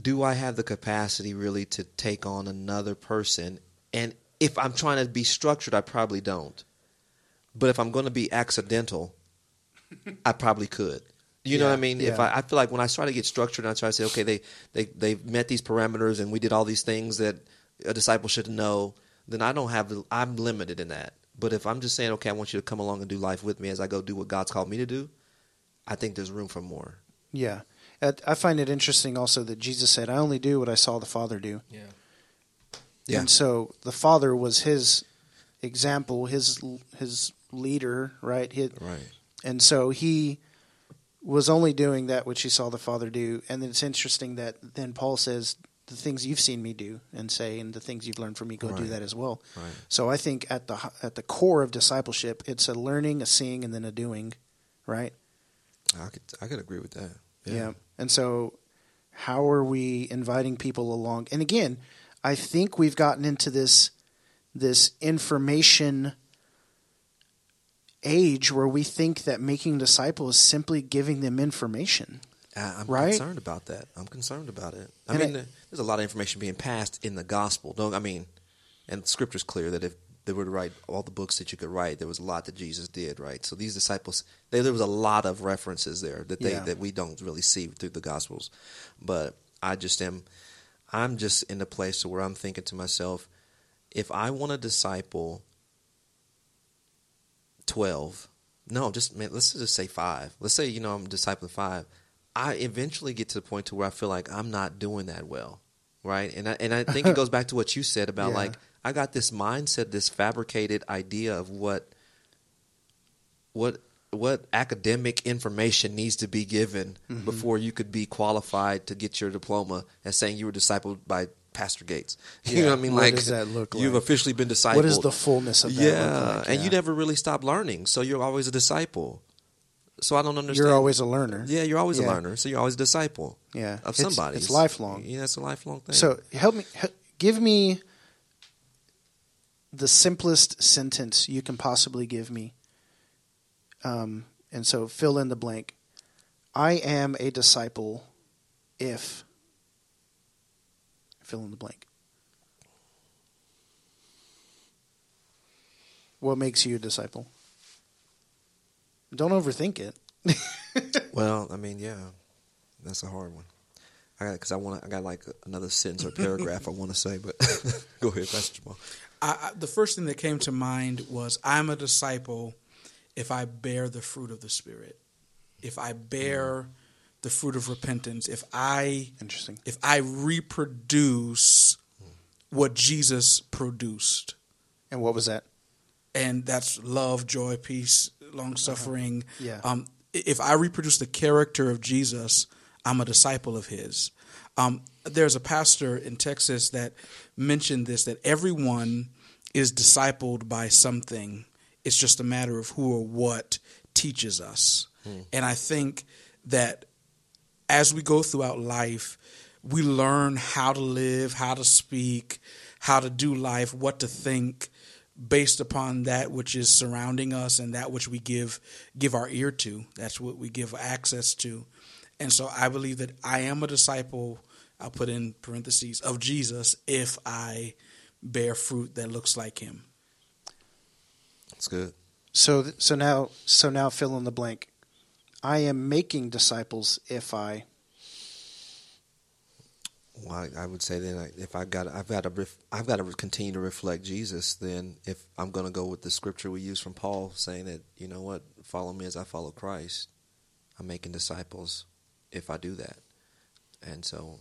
do I have the capacity really to take on another person? And if I'm trying to be structured, I probably don't. But if I'm going to be accidental, I probably could. You know what I mean? If. I, I feel like when I try to get structured and I try to say, okay, they they they've met these parameters and we did all these things that a disciple should know, then I don't have. the- I'm limited in that. But if I'm just saying, okay, I want you to come along and do life with me as I go do what God's called me to do, I think there's room for more. Yeah. I find it interesting also that Jesus said, "I only do what I saw the Father do." Yeah. Yeah. And so the Father was his example, his his leader, right? He, Right. and so he was only doing that which he saw the Father do. And then it's interesting that then Paul says, "The things you've seen me do and say, and the things you've learned from me, go do that as well." Right. So I think at the at the core of discipleship, it's a learning, a seeing, and then a doing, right? I could I could agree with that. Yeah. And so, how are we inviting people along? And again, I think we've gotten into this this information age where we think that making disciples is simply giving them information. I'm Right? concerned about that. I'm concerned about it. I And mean, it- there's a lot of information being passed in the gospel. Don't I mean? And Scripture's clear that if they were to write all the books that you could write, there was a lot that Jesus did. Right. So these disciples, they, there was a lot of references there that they Yeah. that we don't really see through the gospels. But I just am, I'm just in the place where I'm thinking to myself, if I want a disciple twelve, no, just man, let's just say five. Let's say you know I'm discipling five. I eventually get to the point to where I feel like I'm not doing that well, right? And I and I think it goes back to what you said about Yeah. like I got this mindset, this fabricated idea of what what what academic information needs to be given Mm-hmm. before you could be qualified to get your diploma as saying you were discipled by Pastor Gates. You Yeah. know what I mean? What like does that look like? You've officially been discipled. What is the fullness of that? yeah, like? and Yeah. you never really stop learning, so you're always a disciple. So I don't understand. You're always a learner. yeah, you're always Yeah. a learner, so you're always a disciple Yeah. of somebody. It's, lifelong. Yeah, it's a lifelong thing. So help me, give me the simplest sentence you can possibly give me. Um, and so fill in the blank. I am a disciple if fill in the blank. what makes you a disciple? Don't overthink it. Well, I mean, yeah, that's a hard one. I got because I want I got like another sentence or paragraph I want to say, but go ahead, Pastor Jamaal. I, I, the first thing that came to mind was I'm a disciple if I bear the fruit of the Spirit, if I bear the fruit of repentance, if I Interesting. if I reproduce what Jesus produced, And what was that? and that's love, joy, peace, long suffering. Yeah. Um, if I reproduce the character of Jesus, I'm a disciple of His. Um, there's a pastor in Texas that mentioned this that everyone is discipled by something. It's just a matter of who or what teaches us. And I think that as we go throughout life, we learn how to live, how to speak, how to do life, what to think based upon that which is surrounding us and that which we give give our ear to. That's what we give access to. And so I believe that I am a disciple, I'll put in parentheses, of Jesus if I bear fruit that looks like him. It's good. So so now so now fill in the blank. I am making disciples if I Well, I, I would say then I, if I got I've got to ref, I've got to continue to reflect Jesus. Then if I'm going to go with the scripture we use from Paul, saying that you know what, follow me as I follow Christ. I'm making disciples if I do that, and so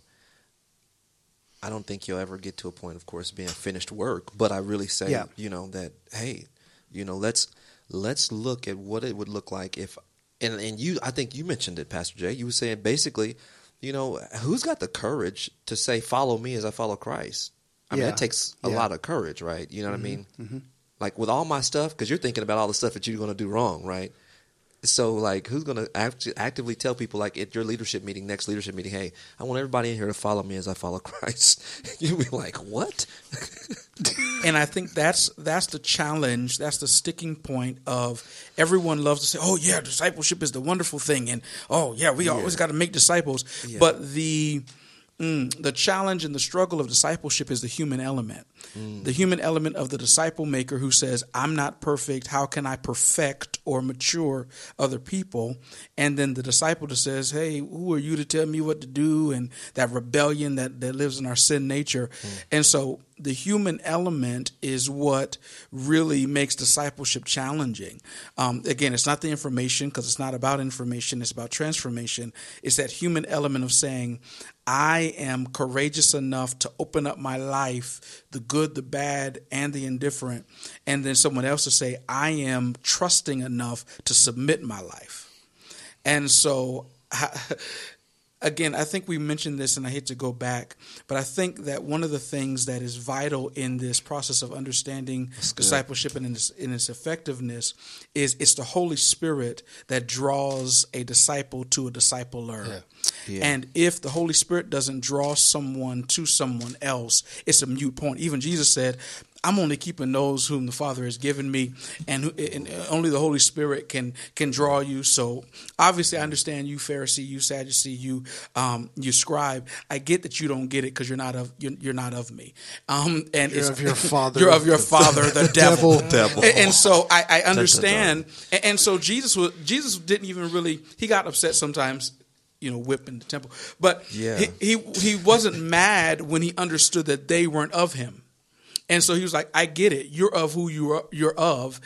I don't think you'll ever get to a point, of course, being finished work. But I really say, Yeah. you know, that hey, you know, let's let's look at what it would look like if, and and you, I think you mentioned it, Pastor Jay. You were saying basically, you know, who's got the courage to say, "Follow me as I follow Christ"? I mean, Yeah. that takes a Yeah. lot of courage, right? You know what I mean? mhm. Like with all my stuff, because you're thinking about all the stuff that you're going to do wrong, right? So, like, who's going to act- actively tell people, like, at your leadership meeting, next leadership meeting, hey, I want everybody in here to follow me as I follow Christ? You'd be like, what? and I think that's that's the challenge. That's the sticking point of everyone loves to say, "Oh yeah, discipleship is the wonderful thing," and "Oh yeah, we always got to make disciples." Yeah. But the mm, the challenge and the struggle of discipleship is the human element, the human element of the disciple maker who says, "I'm not perfect. How can I perfect or mature other people?" And then the disciple that says, "Hey, who are you to tell me what to do?" And that rebellion that that lives in our sin nature, and so the human element is what really makes discipleship challenging. Um, again, it's not the information because it's not about information, it's about transformation. It's that human element of saying, I am courageous enough to open up my life, the good, the bad, and the indifferent. And then someone else to say, I am trusting enough to submit my life. And so, again, I think we mentioned this, and I hate to go back, but I think that one of the things that is vital in this process of understanding discipleship and in its, in its effectiveness is it's the Holy Spirit that draws a disciple to a discipler. Yeah. Yeah. And if the Holy Spirit doesn't draw someone to someone else, it's a mute point. Even Jesus said, I'm only keeping those whom the Father has given me, and, and only the Holy Spirit can can draw you. So obviously, I understand you, Pharisee, you Sadducee, you um, you scribe. I get that you don't get it because you're not of you're, you're not of me. Um, and You're it's- of your father. You're of your father, the devil. Devil. And, and so I, I understand. And, and so Jesus was Jesus didn't even really. He got upset sometimes. You know, whipping the temple, but Yeah. he, he he wasn't mad when he understood that they weren't of him. And so he was like, I get it. You're of who you are, you're of.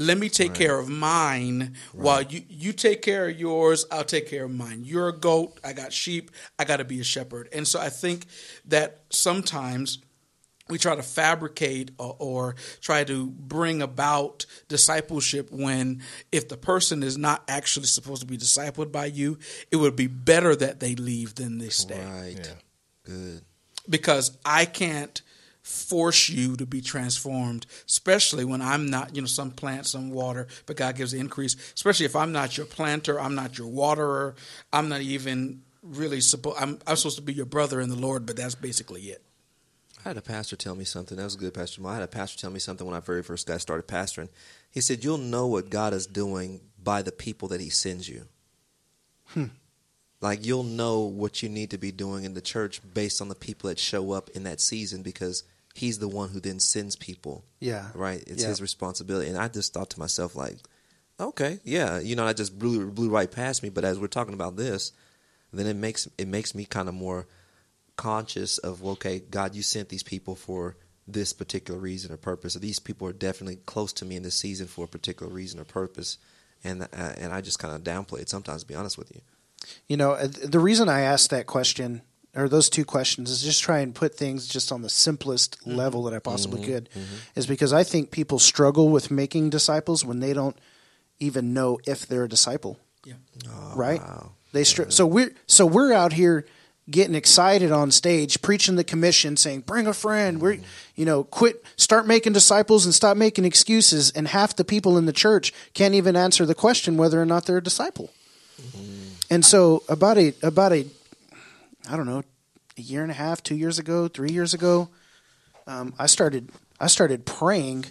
Let me take care of mine while you, you take care of yours. I'll take care of mine. You're a goat. I got sheep. I got to be a shepherd. And so I think that sometimes we try to fabricate or, or try to bring about discipleship when if the person is not actually supposed to be discipled by you, it would be better that they leave than they stay Right. Yeah. Good. because I can't force you to be transformed, especially when I'm not, you know, some plant, some water, but God gives the increase. Especially if I'm not your planter, I'm not your waterer, I'm not even really supposed. I'm, I'm supposed to be your brother in the Lord, but that's basically it. I had a pastor tell me something. That was a good, Pastor Jamaal. I had a pastor tell me something when I very first got started pastoring. He said, You'll know what God is doing by the people that He sends you. Hmm. Like, you'll know what you need to be doing in the church based on the people that show up in that season because he's the one who then sends people. Yeah. Right? It's Yeah. his responsibility. And I just thought to myself, like, okay, yeah, you know, I just blew blew right past me. But as we're talking about this, then it makes it makes me kind of more conscious of okay, God, you sent these people for this particular reason or purpose. Or these people are definitely close to me in this season for a particular reason or purpose. And uh, and I just kind of downplay it sometimes. To be honest with you. You know, uh, the reason I asked that question or those two questions is just try and put things just on the simplest mm-hmm. level that I possibly mm-hmm. could. Mm-hmm. Is because I think people struggle with making disciples when they don't even know if they're a disciple. Yeah. Oh, right? Wow. They str- so we're so we're out here getting excited on stage, preaching the commission, saying, "Bring a friend." We're you know, quit, start making disciples and stop making excuses. And half the people in the church can't even answer the question whether or not they're a disciple. And so about a about a I don't know a year and a half, two years ago, three years ago, um, I started I started praying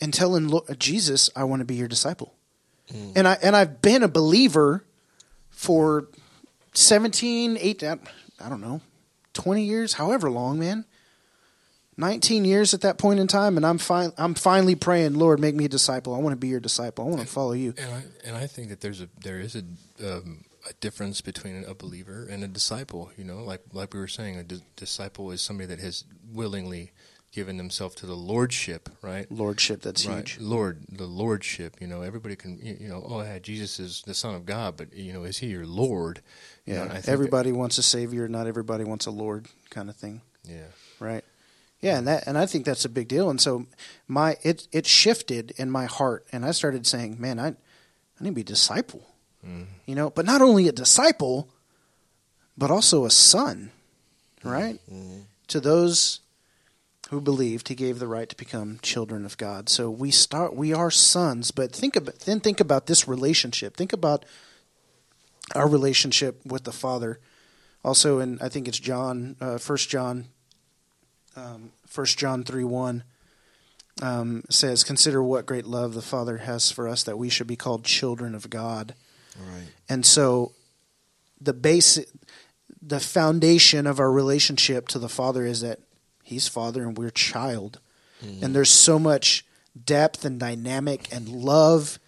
and telling Jesus, "I want to be your disciple." and I and I've been a believer for 17, 18, I don't know, 20 years, however long, man. 19 years at that point in time and I'm fin- I'm finally praying, Lord, make me a disciple. I want to be your disciple. I want to follow you. And I and I think that there's a there is a um, a difference between a believer and a disciple. You know, like like we were saying, a di- disciple is somebody that has willingly given themselves to the lordship, right? Lordship, that's Right, huge. Lord, the lordship. You know, everybody can. You know, oh yeah, Jesus is the Son of God, but you know, is he your Lord? You know, Yeah. think Everybody wants a savior, not everybody wants a lord kind of thing. Yeah. right yeah and that and i think that's a big deal and so my it it shifted in my heart and i started saying man i i need to be a disciple you know but not only a disciple but also a son right? To those who believed he gave the right to become children of god. So we start we are sons but think about then think about this relationship. Think about our relationship with the father. Also in i think it's john uh, first john um, 1 John 3 1 um, says, Consider what great love the Father has for us that we should be called children of God. Right. And so the basic, the foundation of our relationship to the Father is that He's Father and we're child. Mm-hmm. And there's so much depth and dynamic and love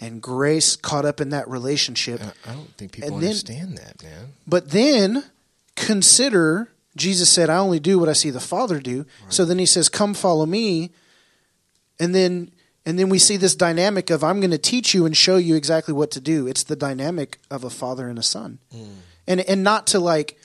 and grace caught up in that relationship. I, don't think people then- understand that, man. But then consider Jesus said, I only do what I see the Father do. So then he says, Come follow me. And then and then we see this dynamic of I'm going to teach you and show you exactly what to do. It's the dynamic of a father and a son. Mm. And and not to like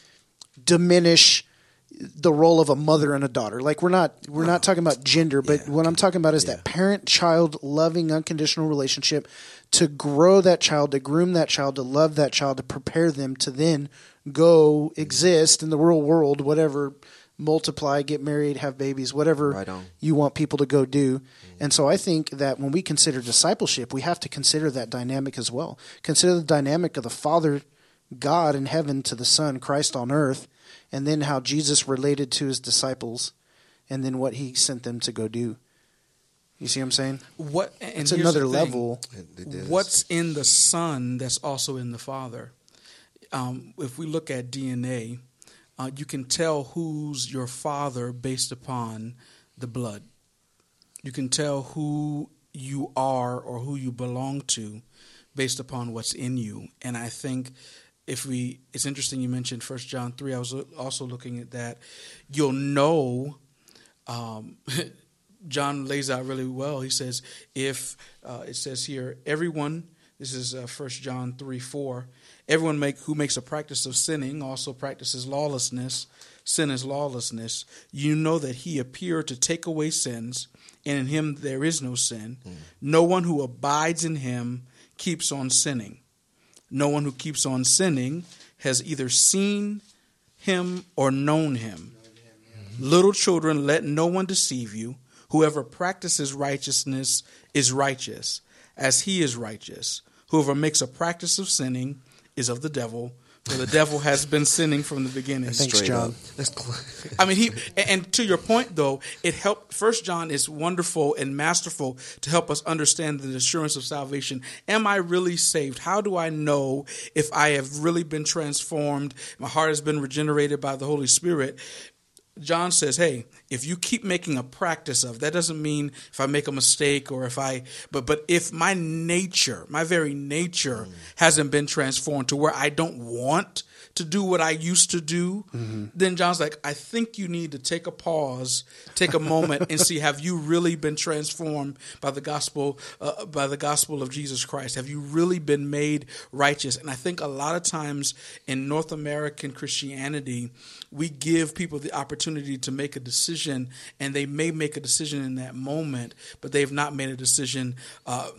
diminish the role of a mother and a daughter. Like we're not we're not talking about gender, but what I'm talking about is that parent child loving unconditional relationship to grow that child, to groom that child, to love that child, to prepare them to then go mm. exist in the real world, whatever multiply, get married, have babies, whatever Right you want people to go do. And so I think that when we consider discipleship, we have to consider that dynamic as well. Consider the dynamic of the Father God in heaven to the Son, Christ on earth, and then how Jesus related to his disciples, and then what he sent them to go do. You see what I'm saying? What? And It's another level. It- it is. What's in the son that's also in the father? Um, if we look at DNA, uh, you can tell who's your father based upon the blood. You can tell who you are or who you belong to based upon what's in you. And I think if we, it's interesting you mentioned First John three. I was also looking at that. You'll know. Um, John lays out really well. He says, if uh, it says here, everyone, this is uh, 1 John 3 4, everyone make, who makes a practice of sinning also practices lawlessness. Sin is lawlessness. You know that he appeared to take away sins, and in him there is no sin. Hmm. No one who abides in him keeps on sinning. No one who keeps on sinning has either seen him or known him. Little children, let no one deceive you. Whoever practices righteousness is righteous, as he is righteous. Whoever makes a practice of sinning is of the devil, for the devil has been sinning from the beginning. Thanks, Straight John. That's cl- I mean, he and to your point though, it helped. First John is wonderful and masterful to help us understand the assurance of salvation. Am I really saved? How do I know if I have really been transformed? My heart has been regenerated by the Holy Spirit. John says, "Hey, if you keep making a practice of that doesn't mean if I make a mistake or if I but but if my nature, my very nature mm. hasn't been transformed to where I don't want to do what I used to do, mm-hmm. then John's like, I think you need to take a pause, take a moment, and see have you really been transformed by the gospel, uh, by the gospel of Jesus Christ? Have you really been made righteous? And I think a lot of times in North American Christianity, we give people the opportunity to make a decision, and they may make a decision in that moment, but they've not made a decision. Uh,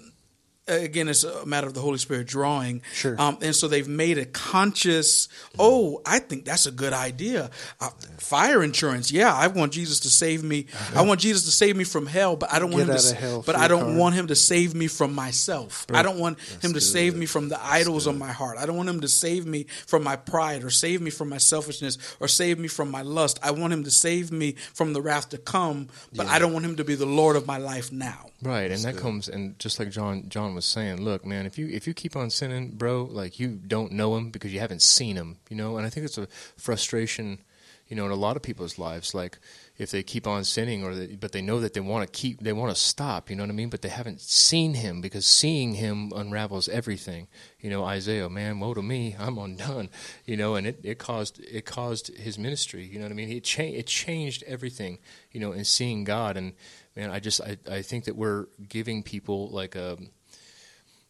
again, it's a matter of the Holy Spirit drawing. Sure. Um, and so they've made a conscious, oh, I think that's a good idea. Uh, fire insurance. Yeah, I want Jesus to save me. Uh-huh. I want Jesus to save me from hell, but I don't want Get him to. But I don't want him to save me from myself. Right. I don't want him to good. save me from the idols of my heart. I don't want him to save me from my pride or save me from my selfishness or save me from my lust. I want him to save me from the wrath to come, but yeah. I don't want him to be the Lord of my life now. Right, and that comes and just like John John was saying, look, man, if you if you keep on sinning, bro, like you don't know him because you haven't seen him, you know. And I think it's a frustration, you know, in a lot of people's lives. Like if they keep on sinning, or they, but they know that they want to keep, they want to stop, you know what I mean? But they haven't seen him because seeing him unravels everything. You know, Isaiah, man, woe to me, I'm undone. You know, and it, it caused it caused his ministry. You know what I mean? It changed it changed everything. You know, in seeing God and man, I just I, I think that we're giving people like a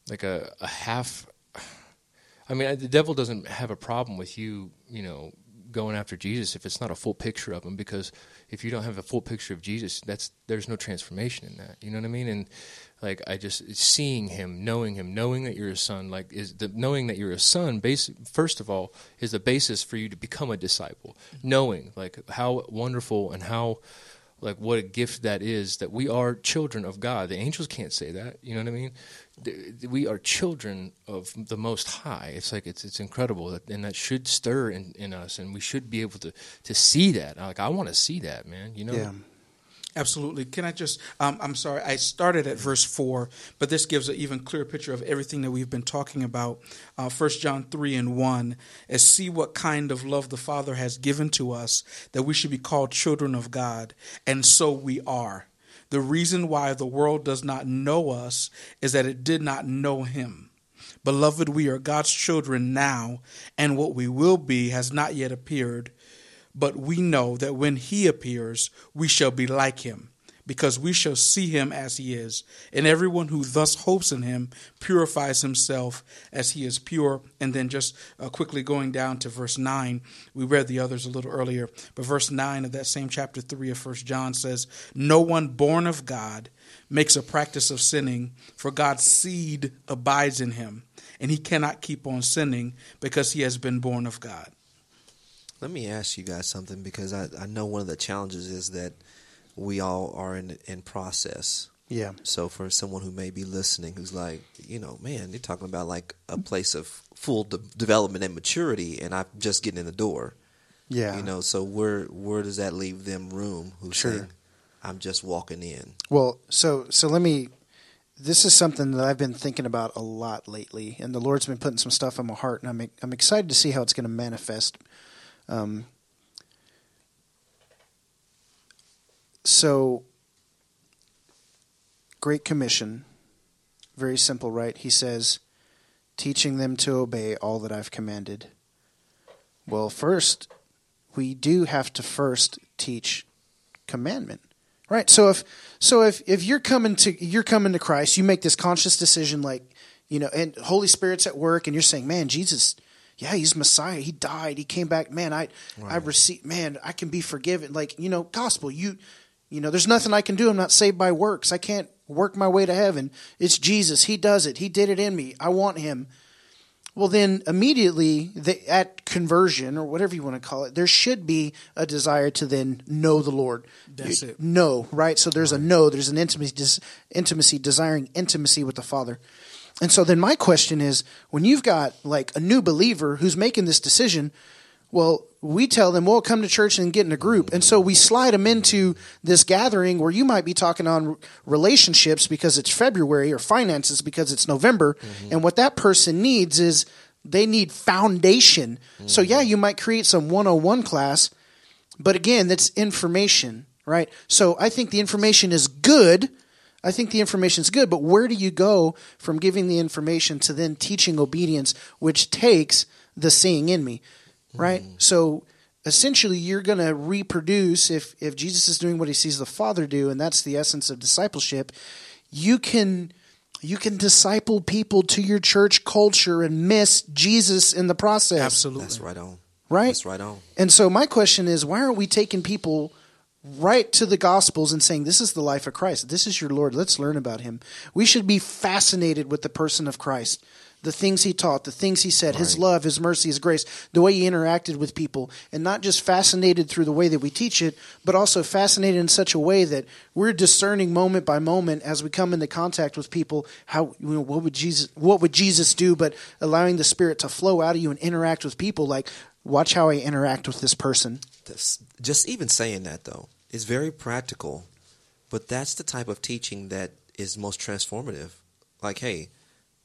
like a, a half. I mean, the devil doesn't have a problem with you, you know, going after Jesus if it's not a full picture of him because if you don't have a full picture of Jesus that's there's no transformation in that you know what I mean and like I just seeing him knowing him knowing that you're a son like is the knowing that you're a son base first of all is the basis for you to become a disciple knowing like how wonderful and how like what a gift that is that we are children of God. The angels can't say that. You know what I mean? We are children of the Most High. It's like it's it's incredible, and that should stir in, in us, and we should be able to to see that. Like I want to see that, man. You know? Yeah. Absolutely. Can I just, um, I'm sorry, I started at verse 4, but this gives an even clearer picture of everything that we've been talking about. Uh, 1 John 3 and 1 as see what kind of love the Father has given to us that we should be called children of God, and so we are. The reason why the world does not know us is that it did not know Him. Beloved, we are God's children now, and what we will be has not yet appeared but we know that when he appears, we shall be like him, because we shall see him as he is. And everyone who thus hopes in him purifies himself as he is pure. And then just uh, quickly going down to verse 9, we read the others a little earlier, but verse 9 of that same chapter 3 of First John says, No one born of God makes a practice of sinning, for God's seed abides in him, and he cannot keep on sinning because he has been born of God. Let me ask you guys something because I, I know one of the challenges is that we all are in in process. Yeah. So for someone who may be listening, who's like, you know, man, you're talking about like a place of full de- development and maturity, and I'm just getting in the door. Yeah. You know, so where where does that leave them room? Who's sure. saying, I'm just walking in. Well, so so let me. This is something that I've been thinking about a lot lately, and the Lord's been putting some stuff on my heart, and I'm I'm excited to see how it's going to manifest um, so, Great Commission, very simple, right? He says, teaching them to obey all that I've commanded. Well, first, we do have to first teach commandment. Right? So if so if if you're coming to you're coming to Christ, you make this conscious decision like, you know, and Holy Spirit's at work and you're saying, "Man, Jesus yeah, he's Messiah. He died. He came back. Man, I right. I received. Man, I can be forgiven. Like you know, gospel. You you know, there's nothing I can do. I'm not saved by works. I can't work my way to heaven. It's Jesus. He does it. He did it in me. I want Him. Well, then immediately the, at conversion or whatever you want to call it, there should be a desire to then know the Lord. That's it. Know, right? So there's right. a know. There's an intimacy, intimacy, desiring intimacy with the Father. And so then my question is when you've got like a new believer who's making this decision, well, we tell them, well, come to church and get in a group. And so we slide them into this gathering where you might be talking on relationships because it's February or finances because it's November. Mm-hmm. And what that person needs is they need foundation. Mm-hmm. So, yeah, you might create some 101 class but again, that's information, right? So I think the information is good. I think the information is good, but where do you go from giving the information to then teaching obedience, which takes the seeing in me, right? Mm-hmm. So essentially, you're going to reproduce if if Jesus is doing what he sees the Father do, and that's the essence of discipleship. You can you can disciple people to your church culture and miss Jesus in the process. Absolutely. That's right on. Right? That's right on. And so my question is, why aren't we taking people right to the Gospels and saying, "This is the life of Christ. This is your Lord. Let's learn about Him." We should be fascinated with the person of Christ, the things He taught, the things He said, His love, His mercy, His grace, the way He interacted with people, and not just fascinated through the way that we teach it, but also fascinated in such a way that we're discerning moment by moment as we come into contact with people. How you know what would Jesus what would Jesus do? But allowing the Spirit to flow out of you and interact with people, like watch how I interact with this person. That's, just even saying that though is very practical, but that's the type of teaching that is most transformative. Like, hey,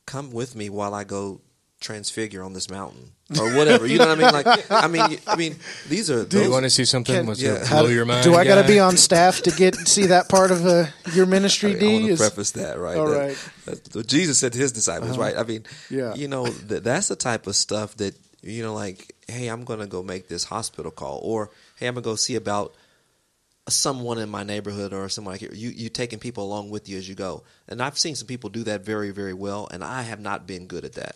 come with me while I go transfigure on this mountain or whatever. You know what I mean? Like, I mean, I mean, these are Do you want to see something? Can- What's yeah. blow your mind? Do I got to be on staff to get see that part of uh, your ministry? I, want D to Is- preface that, right? All That- right. that's what Jesus said to his disciples, right? I mean, Yeah. you know, th- that's the type of stuff that you know, like, hey, I'm going to go make this hospital call, or hey, I'm going to go see about someone in my neighborhood or someone like you. You taking people along with you as you go, and I've seen some people do that very, very well, and I have not been good at that,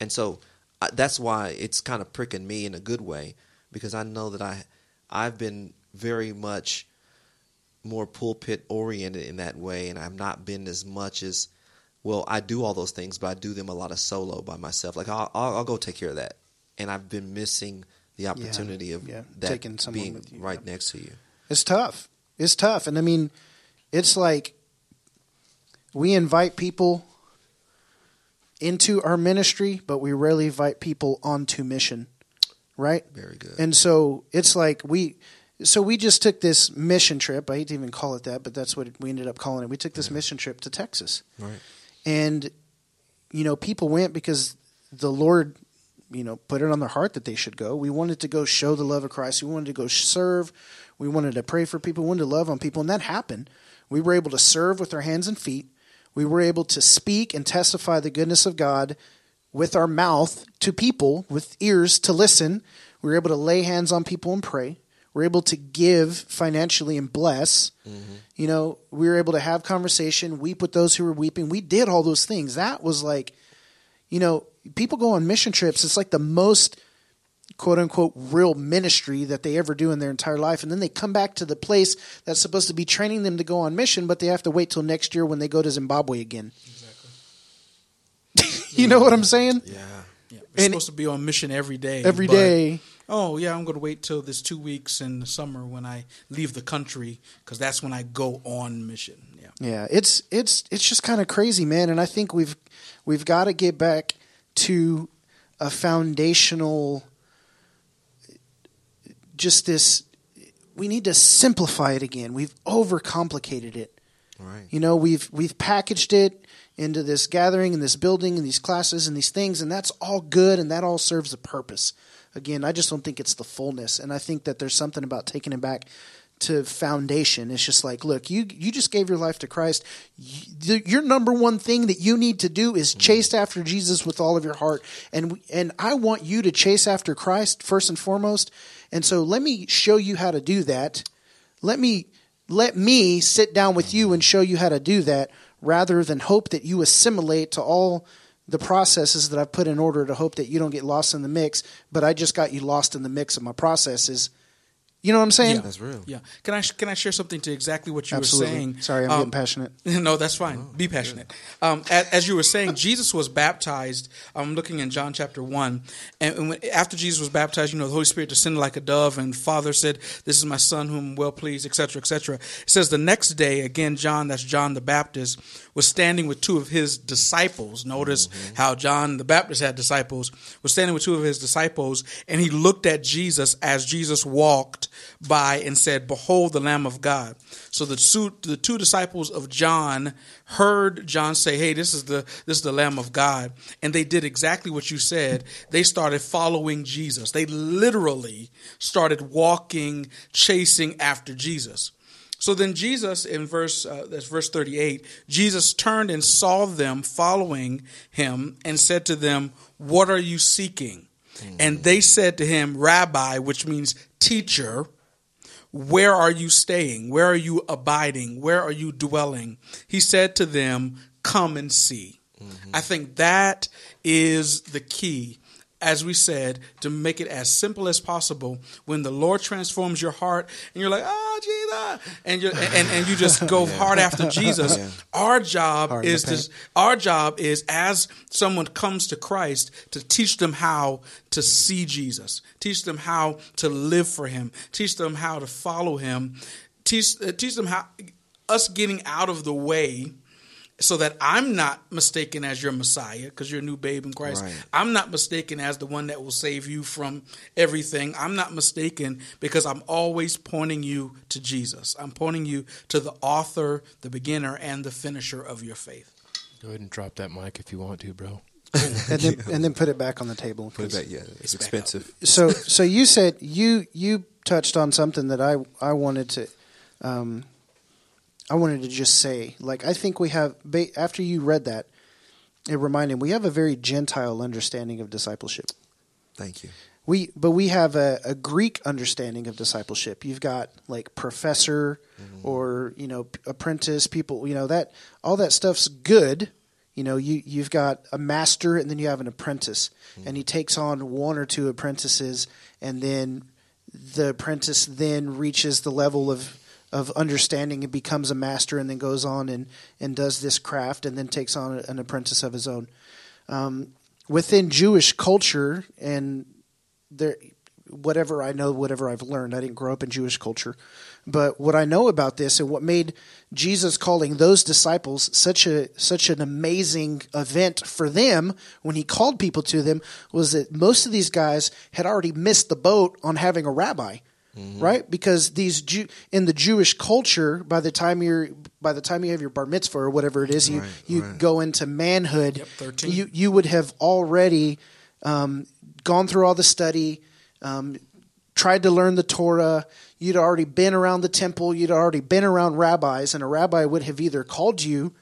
and so I, that's why it's kind of pricking me in a good way because I know that I I've been very much more pulpit oriented in that way, and I've not been as much as well. I do all those things, but I do them a lot of solo by myself. Like I'll, I'll, I'll go take care of that, and I've been missing the opportunity of yeah, that taking someone being you, right yeah. next to you. It's tough. It's tough, and I mean, it's like we invite people into our ministry, but we rarely invite people onto mission, right? Very good. And so it's like we, so we just took this mission trip. I hate to even call it that, but that's what we ended up calling it. We took this mission trip to Texas, right. and you know, people went because the Lord, you know, put it on their heart that they should go. We wanted to go show the love of Christ. We wanted to go serve. We wanted to pray for people. We wanted to love on people, and that happened. We were able to serve with our hands and feet. We were able to speak and testify the goodness of God with our mouth to people with ears to listen. We were able to lay hands on people and pray. We're able to give financially and bless. Mm-hmm. You know, we were able to have conversation, weep with those who were weeping. We did all those things. That was like, you know, people go on mission trips. It's like the most quote unquote real ministry that they ever do in their entire life. And then they come back to the place that's supposed to be training them to go on mission, but they have to wait till next year when they go to Zimbabwe again. Exactly. you know what I'm saying? Yeah. Yeah, we're And- supposed to be on mission every day. Every but- day. Oh yeah, I'm going to wait till this two weeks in the summer when I leave the country because that's when I go on mission. Yeah. Yeah, it's it's it's just kind of crazy, man. And I think we've we've got to get back to a foundational, just this. We need to simplify it again. We've overcomplicated it. Right. You know, we've we've packaged it into this gathering and this building and these classes and these things, and that's all good and that all serves a purpose. Again, I just don't think it's the fullness, and I think that there's something about taking it back to foundation. It's just like, look, you you just gave your life to Christ. You, your number one thing that you need to do is mm-hmm. chase after Jesus with all of your heart, and and I want you to chase after Christ first and foremost. And so, let me show you how to do that. Let me let me sit down with you and show you how to do that rather than hope that you assimilate to all the processes that I've put in order to hope that you don't get lost in the mix, but I just got you lost in the mix of my processes. You know what I'm saying? Yeah, that's real. Yeah. Can I can I share something to exactly what you Absolutely. were saying? Sorry, I'm Um, getting passionate. No, that's fine. Be passionate. Um, as, as you were saying, Jesus was baptized. I'm looking in John chapter one, and, and when, after Jesus was baptized, you know, the Holy Spirit descended like a dove, and Father said, "This is my Son, whom I'm well pleased," etc., etc. It says the next day, again, John, that's John the Baptist, was standing with two of his disciples. Notice how John the Baptist had disciples. Was standing with two of his disciples, and he looked at Jesus as Jesus walked by and said, Behold the Lamb of God. So the two, the two disciples of John heard John say, Hey, this is the this is the Lamb of God. And they did exactly what you said. They started following Jesus. They literally started walking, chasing after Jesus. So then Jesus in verse uh, that's verse 38, Jesus turned and saw them following him and said to them, "What are you seeking?" And they said to him, "Rabbi," which means teacher, "where are you staying? Where are you abiding? Where are you dwelling?" He said to them, "Come and see." Mm-hmm. I think that is the key as we said, to make it as simple as possible. When the Lord transforms your heart, and you're like, "Oh, Jesus," and you and, and you just go yeah. hard after Jesus. Yeah. Our job hard is to, our job is as someone comes to Christ to teach them how to see Jesus, teach them how to live for Him, teach them how to follow Him, teach uh, teach them how us getting out of the way so that I'm not mistaken as your Messiah because you're a new babe in Christ. Right. I'm not mistaken as the one that will save you from everything. I'm not mistaken because I'm always pointing you to Jesus. I'm pointing you to the author, the beginner, and the finisher of your faith. Go ahead and drop that mic if you want to, bro. and then and then put it back on the table. Put it back. Yeah, it's, it's expensive. So so you said you you touched on something that I I wanted to. Um, I wanted to just say, like, I think we have, after you read that, it reminded me, we have a very Gentile understanding of discipleship. Thank you. We, but we have a, a Greek understanding of discipleship. You've got like professor mm-hmm. or you know apprentice people. You know that all that stuff's good. You know you you've got a master and then you have an apprentice, mm-hmm. and he takes on one or two apprentices, and then the apprentice then reaches the level of of understanding and becomes a master and then goes on and, and does this craft and then takes on an apprentice of his own. Um, within Jewish culture and there, whatever I know, whatever I've learned, I didn't grow up in Jewish culture, but what I know about this and what made Jesus calling those disciples such a such an amazing event for them when he called people to them was that most of these guys had already missed the boat on having a rabbi. Mm-hmm. Right, because these Jew, in the Jewish culture, by the time you're by the time you have your bar mitzvah or whatever it is, you right, you right. go into manhood. Yep, Thirteen. You you would have already um, gone through all the study, um, tried to learn the Torah. You'd already been around the temple. You'd already been around rabbis, and a rabbi would have either called you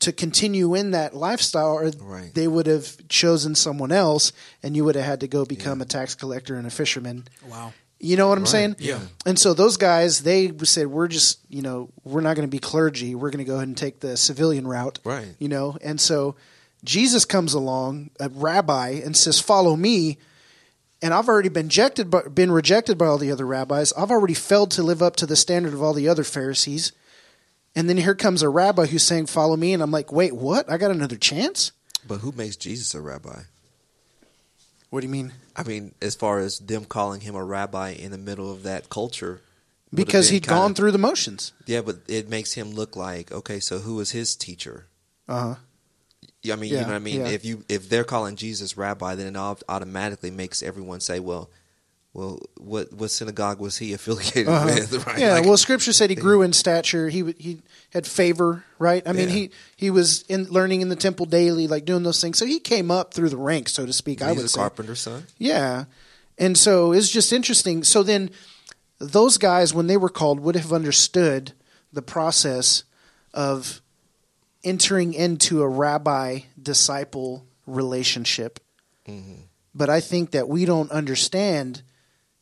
to continue in that lifestyle, or right. they would have chosen someone else, and you would have had to go become yeah. a tax collector and a fisherman. Wow. You know what I'm right. saying? Yeah. And so those guys, they said, we're just, you know, we're not going to be clergy. We're going to go ahead and take the civilian route. Right. You know, and so Jesus comes along, a rabbi, and says, follow me. And I've already been rejected, by, been rejected by all the other rabbis. I've already failed to live up to the standard of all the other Pharisees. And then here comes a rabbi who's saying, follow me. And I'm like, wait, what? I got another chance? But who makes Jesus a rabbi? What do you mean? I mean, as far as them calling him a rabbi in the middle of that culture, because he had kinda, gone through the motions. Yeah, but it makes him look like okay. So who was his teacher? Uh huh. I mean, yeah, you know what I mean. Yeah. If you if they're calling Jesus rabbi, then it automatically makes everyone say, well, well, what what synagogue was he affiliated uh-huh. with? Right? Yeah, like, well, Scripture said he grew in stature. He he had favor, right? I mean, yeah. he he was in learning in the temple daily, like doing those things. So he came up through the ranks, so to speak. He's I would a say. carpenter's son. Yeah, and so it's just interesting. So then, those guys, when they were called, would have understood the process of entering into a rabbi disciple relationship. Mm-hmm. But I think that we don't understand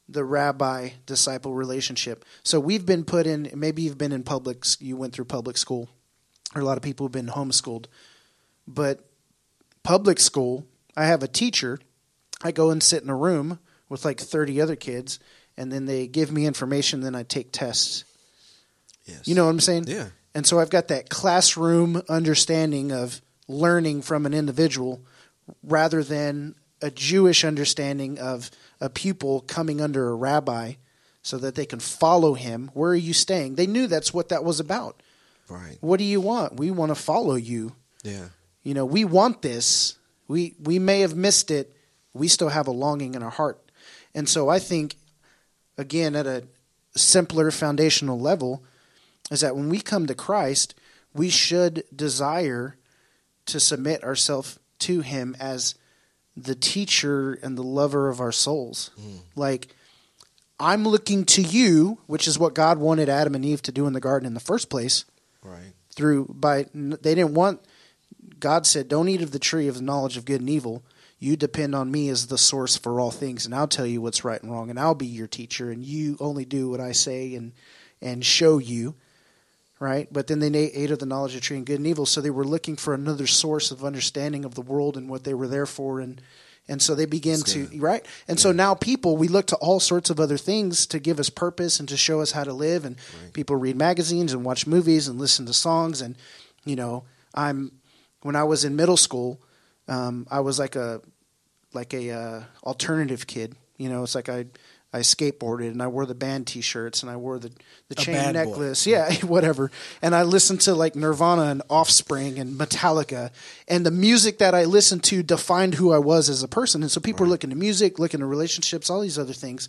the rabbi disciple relationship. So we've been put in, maybe you've been in public, you went through public school, or a lot of people have been homeschooled. But public school, I have a teacher. I go and sit in a room with like 30 other kids, and then they give me information, then I take tests. Yes. You know what I'm saying? Yeah. And so I've got that classroom understanding of learning from an individual rather than a Jewish understanding of a pupil coming under a rabbi so that they can follow him. Where are you staying? They knew that's what that was about. Right. What do you want? We want to follow you. Yeah. You know, we want this. We we may have missed it. We still have a longing in our heart. And so I think again at a simpler foundational level is that when we come to Christ, we should desire to submit ourselves to him as the teacher and the lover of our souls. Hmm. Like I'm looking to you, which is what God wanted Adam and Eve to do in the garden in the first place. Right. Through by they didn't want God said, "Don't eat of the tree of the knowledge of good and evil." You depend on me as the source for all things, and I'll tell you what's right and wrong, and I'll be your teacher, and you only do what I say and and show you, right? But then they ate of the knowledge of tree and good and evil, so they were looking for another source of understanding of the world and what they were there for, and and so they began to right. And so now people we look to all sorts of other things to give us purpose and to show us how to live, and people read magazines and watch movies and listen to songs, and you know I'm when I was in middle school, um, I was like a like a uh, alternative kid. You know, it's like I I skateboarded and I wore the band T-shirts and I wore the the A chain bad boy. necklace, yeah, whatever. And I listened to like Nirvana and Offspring and Metallica, and the music that I listened to defined who I was as a person. And so people are looking to music, looking to relationships, all these other things.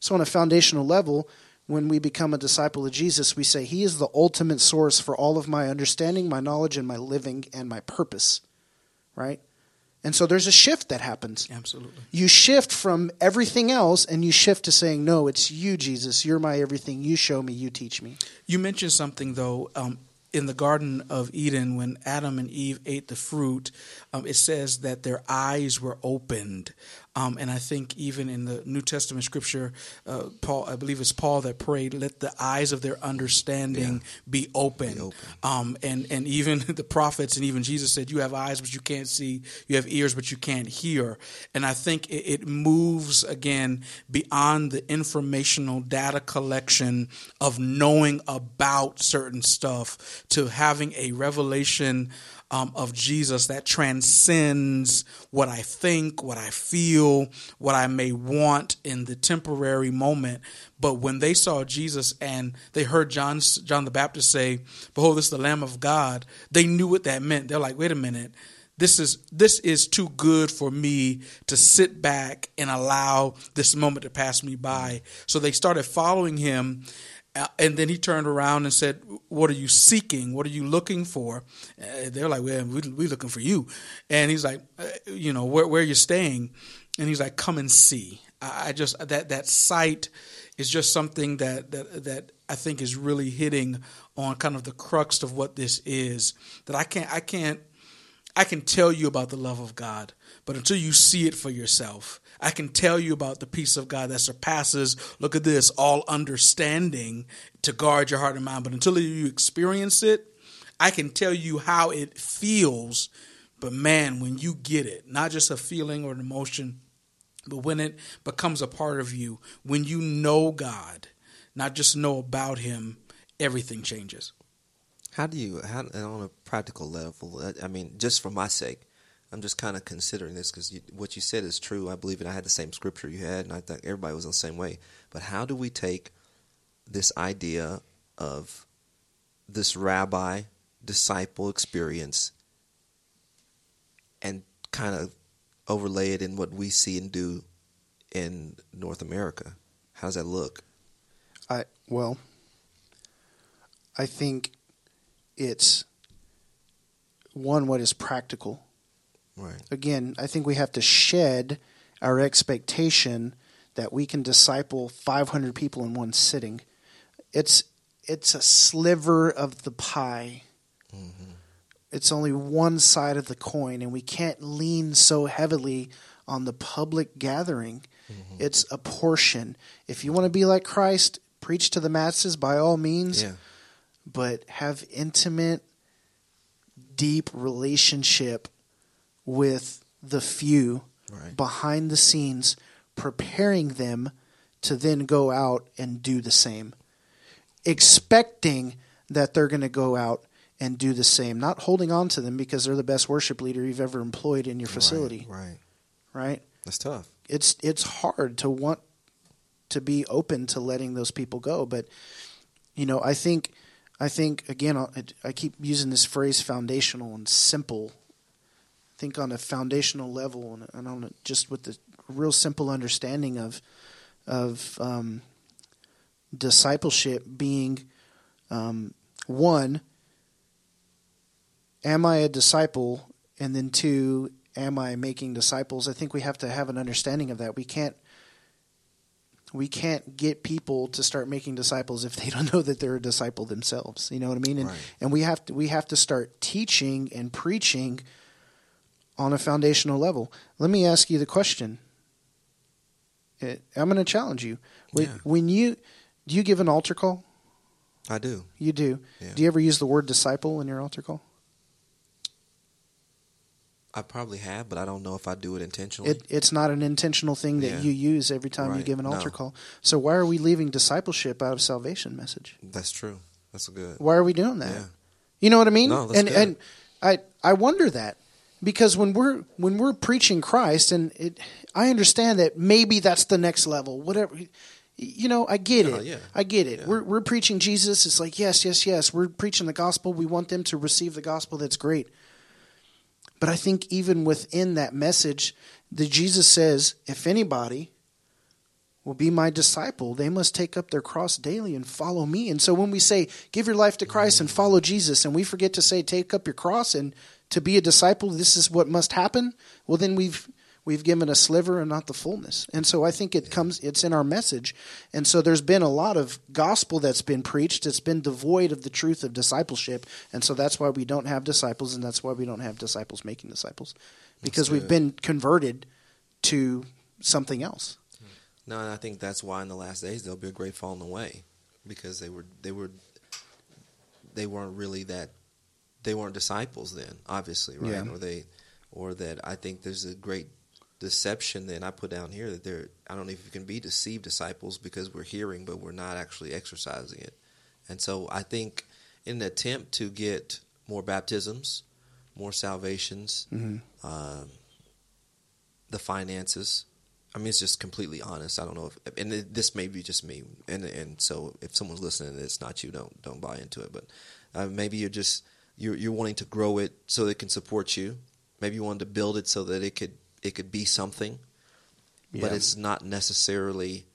So on a foundational level, when we become a disciple of Jesus, we say He is the ultimate source for all of my understanding, my knowledge, and my living and my purpose. Right? And so there's a shift that happens. Absolutely. You shift from everything else and you shift to saying, No, it's you, Jesus. You're my everything. You show me, you teach me. You mentioned something though um, in the Garden of Eden when Adam and Eve ate the fruit. Um, it says that their eyes were opened, um, and I think even in the New Testament scripture, uh, Paul, I believe it's Paul that prayed, "Let the eyes of their understanding be open." Be open. Um, and and even the prophets and even Jesus said, "You have eyes, but you can't see. You have ears, but you can't hear." And I think it, it moves again beyond the informational data collection of knowing about certain stuff to having a revelation. Um, of Jesus that transcends what I think, what I feel, what I may want in the temporary moment. But when they saw Jesus and they heard John, John the Baptist say, "Behold, this is the Lamb of God," they knew what that meant. They're like, "Wait a minute." This is this is too good for me to sit back and allow this moment to pass me by. So they started following him, and then he turned around and said, "What are you seeking? What are you looking for?" Uh, they're like, "Well, we we looking for you," and he's like, uh, "You know, where where you staying?" And he's like, "Come and see." I, I just that that sight is just something that that that I think is really hitting on kind of the crux of what this is. That I can't I can't I can tell you about the love of God, but until you see it for yourself, I can tell you about the peace of God that surpasses, look at this, all understanding to guard your heart and mind. But until you experience it, I can tell you how it feels. But man, when you get it, not just a feeling or an emotion, but when it becomes a part of you, when you know God, not just know about Him, everything changes. How do you, how, on a practical level, I- I mean, just for my sake, I'm just kind of considering this because what you said is true. I believe it. I had the same scripture you had, and I thought everybody was the same way. But how do we take this idea of this rabbi disciple experience and kind of overlay it in what we see and do in North America? How does that look? I well, I think it's one what is practical. Right. Again, I think we have to shed our expectation that we can disciple 500 people in one sitting. It's it's a sliver of the pie. Mm-hmm. It's only one side of the coin, and we can't lean so heavily on the public gathering. Mm-hmm. It's a portion. If you want to be like Christ, preach to the masses by all means, Yeah. but have intimate, deep relationship with the few Right. behind the scenes, preparing them to then go out and do the same, expecting that they're going to go out and do the same, not holding on to them because they're the best worship leader you've ever employed in your facility, Right. right. right? That's tough. It's it's hard to want to be open to letting those people go, but you know, I think I think again I, I keep using this phrase foundational and simple. I think on a foundational level and, and on a, just with the real simple understanding of of um, discipleship being um, one, am I a disciple? And then two, am I making disciples? I think we have to have an understanding of that. We can't we can't get people to start making disciples if they don't know that they're a disciple themselves. You know what I mean? And Right. and we have to we have to start teaching and preaching on a foundational level. Let me ask you the question. Uh, I'm going to challenge you. When, Yeah. when you do you give an altar call? I do. You do. Yeah. Do you ever use the word disciple in your altar call? I probably have, but I don't know if I do it intentionally. It, it's not an intentional thing that Yeah. you use every time you give an altar No. call. So why are we leaving discipleship out of salvation message? That's true. That's good. Why are we doing that? You know what I mean? No, that's and good. and I I wonder that because when we're when we're preaching Christ and it I understand that maybe that's the next level. Whatever you know, I get it. yeah. I get it. Yeah. We're we're preaching Jesus. It's like yes, yes, yes. We're preaching the gospel. We want them to receive the gospel. That's great. But I think even within that message, that Jesus says, if anybody will be my disciple, they must take up their cross daily and follow me. And so when we say, give your life to Christ and follow Jesus, and we forget to say, take up your cross and to be a disciple, this is what must happen, well, then we've. We've given a sliver and not the fullness. And so I think it comes it's in our message. And so there's been a lot of gospel that's been preached. It's been devoid of the truth of discipleship. And so that's why we don't have disciples and that's why we don't have disciples making disciples. Because we've been converted to something else. No, and I think that's why in the last days there'll be a great falling away because they were they were they weren't really that they weren't disciples then, obviously, right? Yeah. Or they or that I think there's a great deception that I put down here that there I don't know if you can be deceived disciples because we're hearing but we're not actually exercising it. And so I think in an attempt to get more baptisms, more salvations, um, the finances. I mean, it's just completely honest. I don't know if, and this may be just me, and and so if someone's listening, and it's not you. Don't don't buy into it. But uh, maybe you're just you're you're wanting to grow it so that it can support you. Maybe you wanted to build it so that it could it could be something, but it's not necessarily.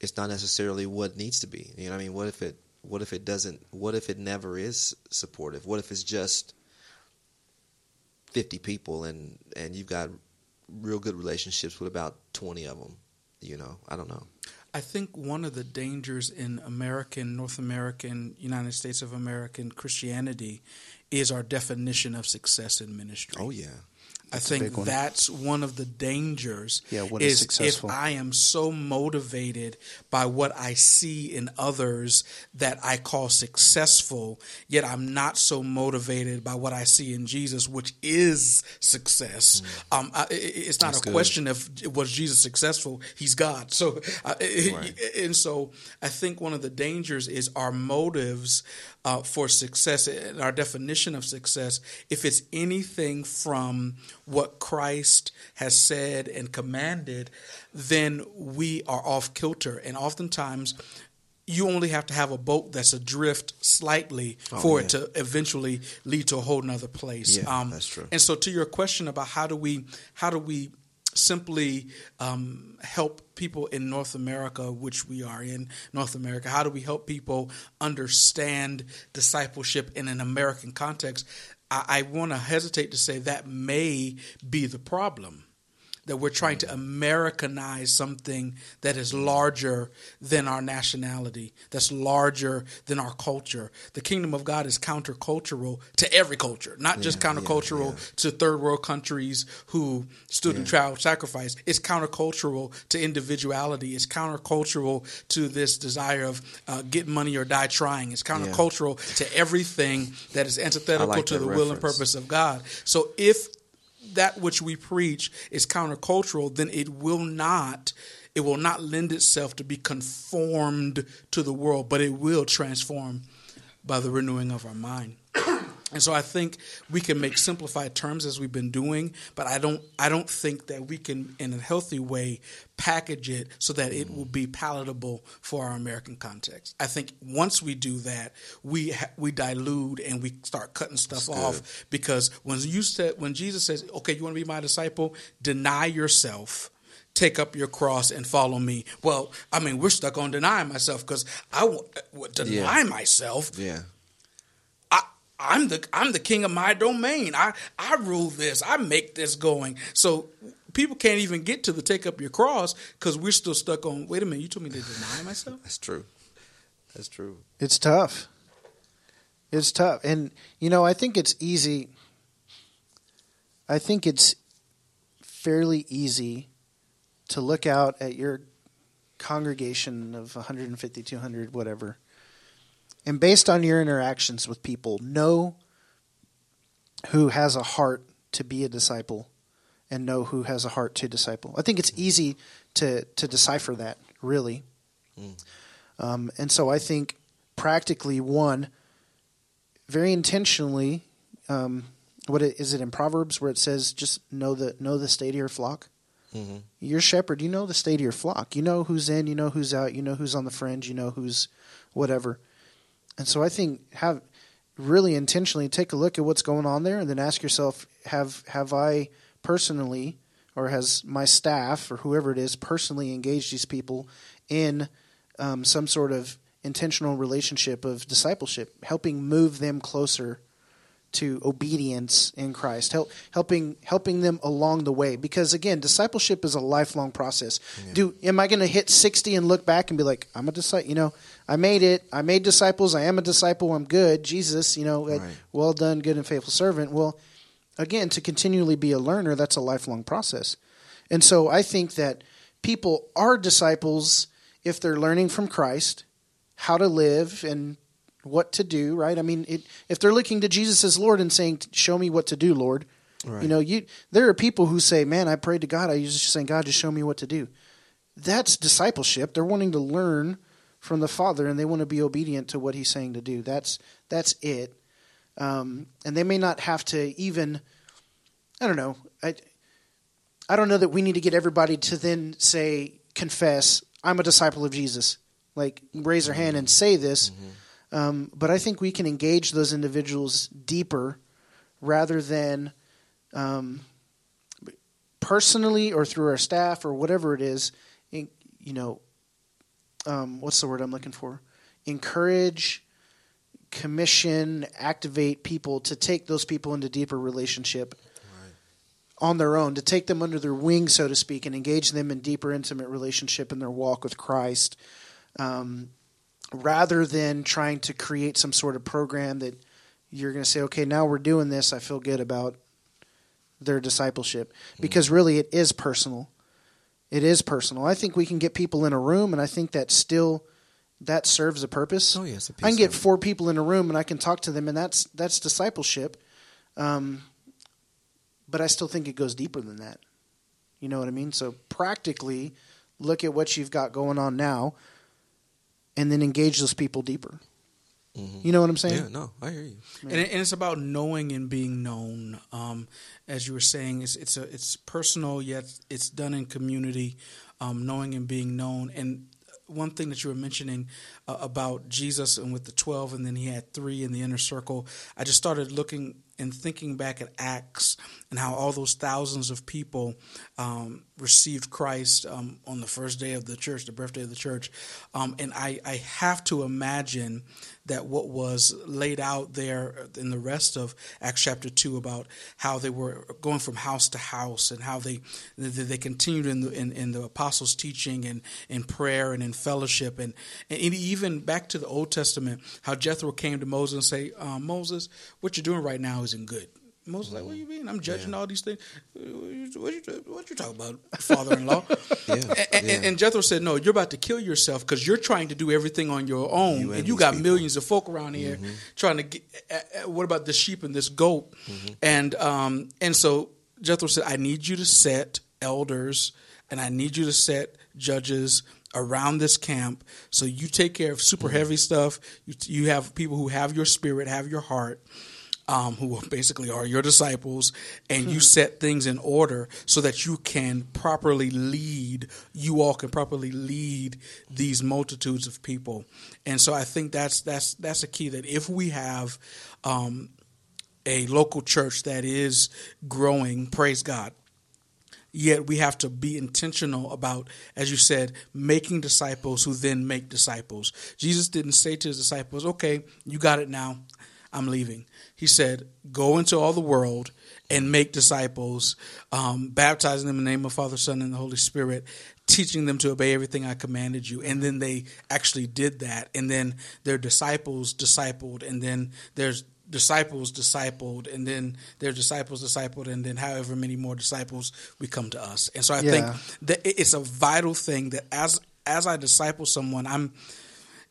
It's not necessarily what needs to be. You know, what I mean, what if it what if it doesn't? What if it never is supportive? What if it's just 50 people and and you've got real good relationships with about 20 of them you know i don't know I think one of the dangers in American, North American, United States of American Christianity is our definition of success in ministry. oh yeah I think one. that's one of the dangers. Yeah, what is is successful? if I am so motivated by what I see in others that I call successful, yet I'm not so motivated by what I see in Jesus, which is success. Um, I, it's not Mm. That's a good. question of was Jesus successful? He's God. So, uh, Right. and so I think one of the dangers is our motives uh, for success and our definition of success. If it's anything from what Christ has said and commanded, then we are off kilter. And oftentimes, you only have to have a boat that's adrift slightly for it to eventually lead to a whole nother place. Oh, Yeah, that's true. And so, to your question about how do we how do we simply um, help people in North America, which we are in North America, how do we help people understand discipleship in an American context? I, I want to hesitate to say that may be the problem. That we're trying to Americanize something that is larger than our nationality, that's larger than our culture. The kingdom of God is countercultural to every culture, not just Yeah, yeah, countercultural yeah. to third world countries who stood in Yeah. child sacrifice. It's countercultural to individuality. It's countercultural to this desire of uh, get money or die trying. It's countercultural to everything that is antithetical like to the will and purpose of God. So if that which we preach is countercultural, then it will not it will not lend itself to be conformed to the world, but it will transform by the renewing of our mind. And so I think we can make simplified terms as we've been doing, but I don't I don't think that we can in a healthy way package it so that it will be palatable for our American context. I think once we do that, we ha- we dilute and we start cutting stuff off because when you said when Jesus says, "Okay, you want to be my disciple, deny yourself." take up your cross and follow me. Well, I mean, we're stuck on denying myself because I w- uh, w- deny Yeah. myself. Yeah. I, I'm the I'm the king of my domain. I I rule this. I make this going. So people can't even get to the take up your cross because we're still stuck on. Wait a minute, you told me to deny myself. That's true. That's true. It's tough. It's tough. And, you know, I think it's easy. I think it's fairly easy to look out at your congregation of 150, 200, whatever, and based on your interactions with people, know who has a heart to be a disciple and know who has a heart to disciple. I think it's easy to, to decipher that, really. Um, and so I think practically one, very intentionally, um, what it, is it in Proverbs where it says just know the know the state of your flock. Mm-hmm. You're shepherd. You know the state of your flock. You know who's in. You know who's out. You know who's on the fringe. You know who's whatever. And so I think have really intentionally take a look at what's going on there, and then ask yourself: Have have I personally, or has my staff, or whoever it is, personally engaged these people in um, some sort of intentional relationship of discipleship, helping move them closer to obedience in Christ, help, helping helping them along the way. Because again, discipleship is a lifelong process. Do am I going to hit sixty and look back and be like, I'm a disciple? You know, I made it. I made disciples. I am a disciple. I'm good. Jesus, you know, uh, Right. well done, good and faithful servant. Well, again, to continually be a learner, that's a lifelong process. And so I think that people are disciples if they're learning from Christ how to live and what to do, right? I mean, it, if they're looking to Jesus as Lord and saying, "Show me what to do, Lord," Right. you know, you there are people who say, "Man, I prayed to God. I was just saying, God, just show me what to do." That's discipleship. They're wanting to learn from the Father, and they want to be obedient to what He's saying to do. That's that's it. Um, and they may not have to even. I don't know. I I don't know that we need to get everybody to then say, confess, I'm a disciple of Jesus. Like, raise their hand and say this. Um, but I think we can engage those individuals deeper rather than um, personally or through our staff or whatever it is. in- You know, um, what's the word I'm looking for? Encourage, commission, activate people to take those people into deeper relationship on their own, to take them under their wing, so to speak, and engage them in deeper, intimate relationship in their walk with Christ, um, rather than trying to create some sort of program that you're going to say, okay, now we're doing this. I feel good about their discipleship because really it is personal. It is personal. I think we can get people in a room, and I think that still that serves a purpose. Oh, yes, I can get four people in a room, and I can talk to them, and that's that's discipleship. Um, but I still think it goes deeper than that. You know what I mean? So practically, look at what you've got going on now, and then engage those people deeper. You know what I'm saying? Yeah, no, I hear you. and, it, and it's about knowing and being known. Um, as you were saying, it's it's a it's personal yet it's done in community. Um, knowing and being known, and one thing that you were mentioning uh, about Jesus and with the twelve, and then he had three in the inner circle. I just started looking and thinking back at Acts and how all those thousands of people um, received Christ um, on the first day of the church, the birthday of the church, um, and I, I have to imagine that what was laid out there in the rest of Acts chapter two about how they were going from house to house and how they they, continued in the in, in the apostles' teaching and in prayer and in fellowship and and even back to the Old Testament how Jethro came to Moses and say um, Moses what you're doing right now isn't good. Moses like, what do you mean? I'm judging all these things. What you, what you talking about, father-in-law? Yeah, and, and, yeah. and Jethro said, "No, you're about to kill yourself because you're trying to do everything on your own, You and, you got people. Mm-hmm. millions of folk around here trying to get. Uh, uh, what about this sheep and this goat?" Mm-hmm. And um, and so Jethro said, "I need you to set elders, and I need you to set judges." Around this camp, so you take care of super Mm-hmm. heavy stuff. You, you have people who have your spirit, have your heart, um, who basically are your disciples, and you set things in order so that you can properly lead, you all can properly lead these multitudes of people. And so I think that's that's that's a key that if we have um, a local church that is growing, praise God. Yet we have to be intentional about, as you said, making disciples who then make disciples. Jesus didn't say to his disciples, okay, you got it now. I'm leaving. He said, go into all the world and make disciples, um, baptizing them in the name of Father, Son, and the Holy Spirit, teaching them to obey everything I commanded you. And then they actually did that. And then their disciples discipled. And then there's disciples discipled. And then their disciples discipled. And then however many more disciples we come to us. And so I Yeah. think that it's a vital thing that as as I disciple someone, I'm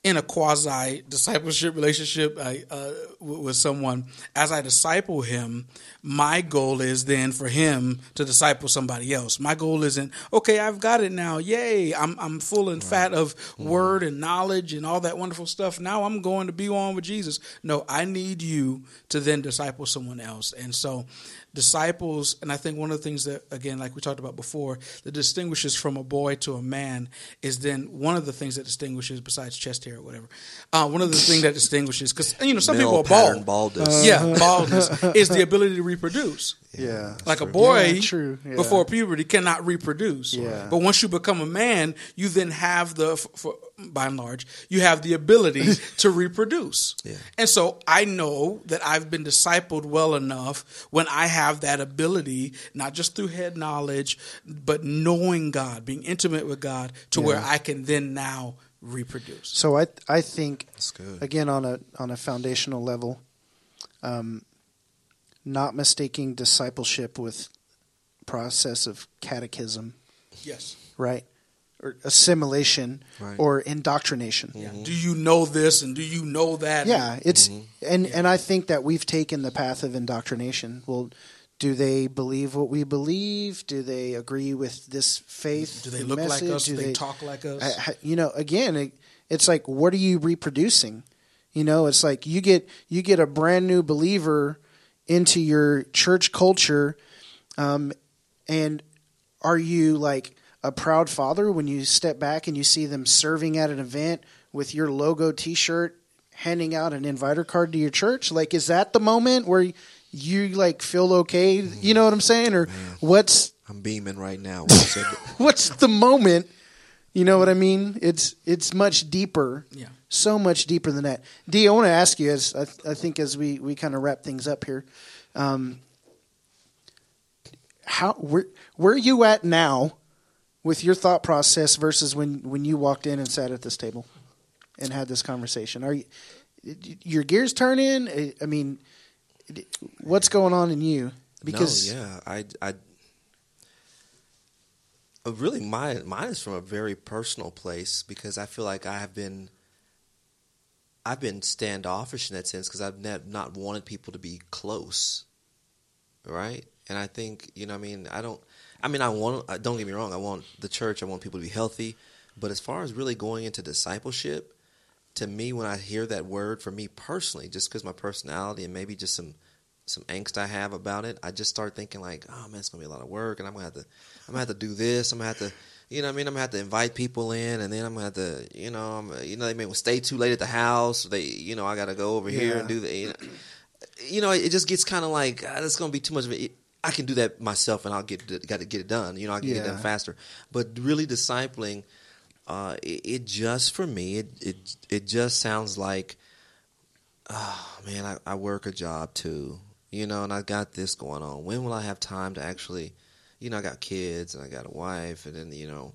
in a quasi discipleship relationship I, uh, with, with someone, as I disciple him, my goal is then for him to disciple somebody else. My goal isn't okay. I've got it now. Yay! I'm I'm full and fat of word and knowledge and all that wonderful stuff. Now I'm going to be on with Jesus. No, I need you to then disciple someone else. And so, disciples, and I think one of the things that again, like we talked about before, that distinguishes from a boy to a man is then one of the things that distinguishes besides chest hair or whatever. Uh, one of the things that distinguishes because you know some Male people are bald. baldness. Yeah, baldness is the ability to reproduce. Yeah. Like a boy Yeah, true, yeah. before puberty cannot reproduce. Yeah. But once you become a man, you then have the, f- for, by and large, you have the ability to reproduce. Yeah. And so I know that I've been discipled well enough when I have that ability, not just through head knowledge, but knowing God, being intimate with God, to where I can then now reproduce. So I I think again on a on a foundational level, um, not mistaking discipleship with process of catechism, Yes. right, or assimilation, Right. or indoctrination. Do you know this and do you know that? Yeah, it's Mm-hmm. and and I think that we've taken the path of indoctrination. Well, do they believe what we believe? Do they agree with this faith? Do they look like us? Do they talk like us? I- I- you know, again, it, it's like what are you reproducing? You know, it's like you get you get a brand new believer into your church culture, um, and are you like a proud father when you step back and you see them serving at an event with your logo T-shirt, handing out an inviter card to your church? Like, is that the moment where you like feel okay? You know what I'm saying? Or what's I'm beaming right now. said what's the moment? You know what I mean? It's it's much deeper. Yeah. So much deeper than that. D, I want to ask you as I, I think as we, we kind of wrap things up here, um, how where where are you at now with your thought process versus when when you walked in and sat at this table and had this conversation? Are you your gears turning? I mean, what's going on in you? Because no, yeah, I, I, uh, really, mine, mine is from a very personal place because I feel like I have been, I've been standoffish in that sense because I've ne- not wanted people to be close, right? And I think you know, I mean, I don't, I mean, I want, uh, don't get me wrong, I want the church, I want people to be healthy, but as far as really going into discipleship, to me, when I hear that word, for me personally, just because my personality and maybe just some some angst I have about it, I just start thinking like, oh man, it's gonna be a lot of work, and I'm gonna have to, I'm gonna have to do this, I'm gonna have to, you know, what I mean, I'm gonna have to invite people in, and then I'm gonna have to, you know, I'm, you know, they may stay too late at the house, they, you know, I gotta go over here and do the, you know, you know, it just gets kind of like ah, it's gonna be too much of it. I can do that myself, and I'll get got to get it done. You know, I can get it done faster. But really, discipling, uh, it, it just for me, it it it just sounds like, oh man, I, I work a job too, you know, and I got this going on. When will I have time to actually, you know, I got kids and I got a wife, and then you know,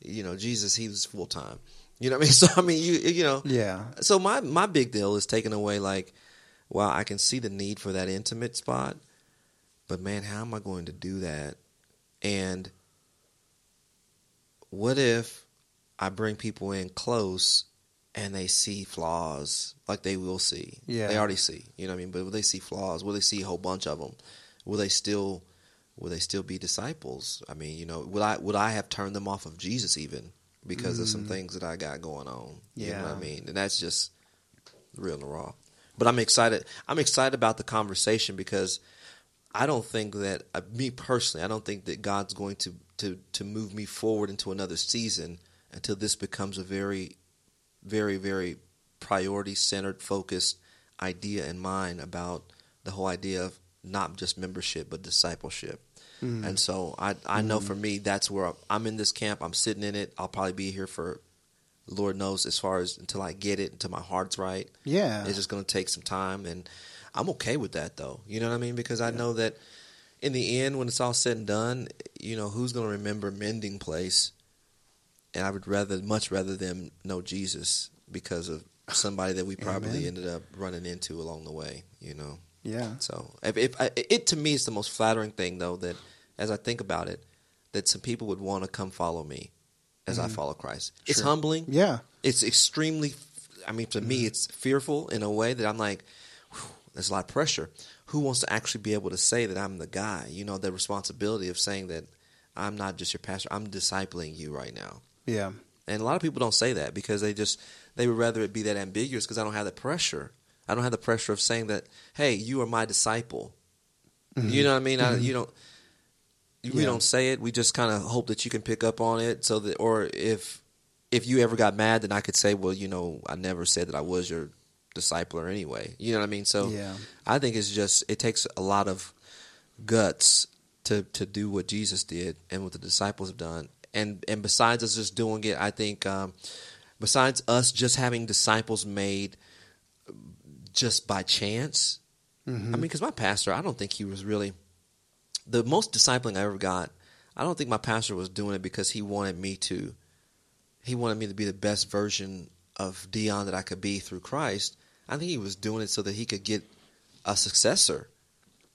you know, Jesus, he was full time. You know what I mean? So I mean, you you know, yeah, so my my big deal is taking away like, wow, I can see the need for that intimate spot, but man, how am I going to do that? And what if I bring people in close and they see flaws like they will see? Yeah. they already see. You know what I mean? But will they see flaws? Will they see a whole bunch of them? Will they still? Will they still be disciples? I mean, you know, would I would I have turned them off of Jesus even because of some mm. things that I got going on? You know what Yeah. I mean? And that's just real and raw. But I'm excited. I'm excited about the conversation because I don't think that uh, me personally. I don't think that God's going to to to move me forward into another season until this becomes a very, very, very priority centered, focused idea in mind about the whole idea of not just membership but discipleship. And so I I know for me that's where I'm in this camp. I'm sitting in it. I'll probably be here for Lord knows as far as until I get it, until my heart's right. Yeah. It's just going to take some time, and I'm okay with that though. You know what I mean? Because I know that in the end, when it's all said and done, you know who's going to remember Mending Place, and I would rather, much rather them know Jesus because of somebody that we probably Amen. ended up running into along the way. You know. Yeah. So if, if I, it to me is the most flattering thing though that as I think about it, that some people would want to come follow me as I follow Christ. It's Mm-hmm. Humbling. Yeah. It's extremely. I mean, to Mm-hmm. me, it's fearful in a way that I'm like, there's a lot of pressure. Who wants to actually be able to say that I'm the guy? You know, the responsibility of saying that I'm not just your pastor. I'm discipling you right now. Yeah. And a lot of people don't say that because they just they would rather it be that ambiguous because I don't have the pressure. I don't have the pressure of saying that, hey, you are my disciple. You know what I mean? I, you don't. We Mm-hmm. Yeah. don't say it. We just kind of hope that you can pick up on it, so that, or if if you ever got mad, then I could say, well, you know, I never said that I was your discipler anyway. You know what I mean? So Yeah. I think it's just it takes a lot of guts to to do what Jesus did and what the disciples have done. And and besides us just doing it, I think um, besides us just having disciples made just by chance. I mean, because my pastor, I don't think he was really the most discipling I ever got. I don't think my pastor was doing it because he wanted me to. He wanted me to be the best version of Dion that I could be through Christ. I think he was doing it so that he could get a successor.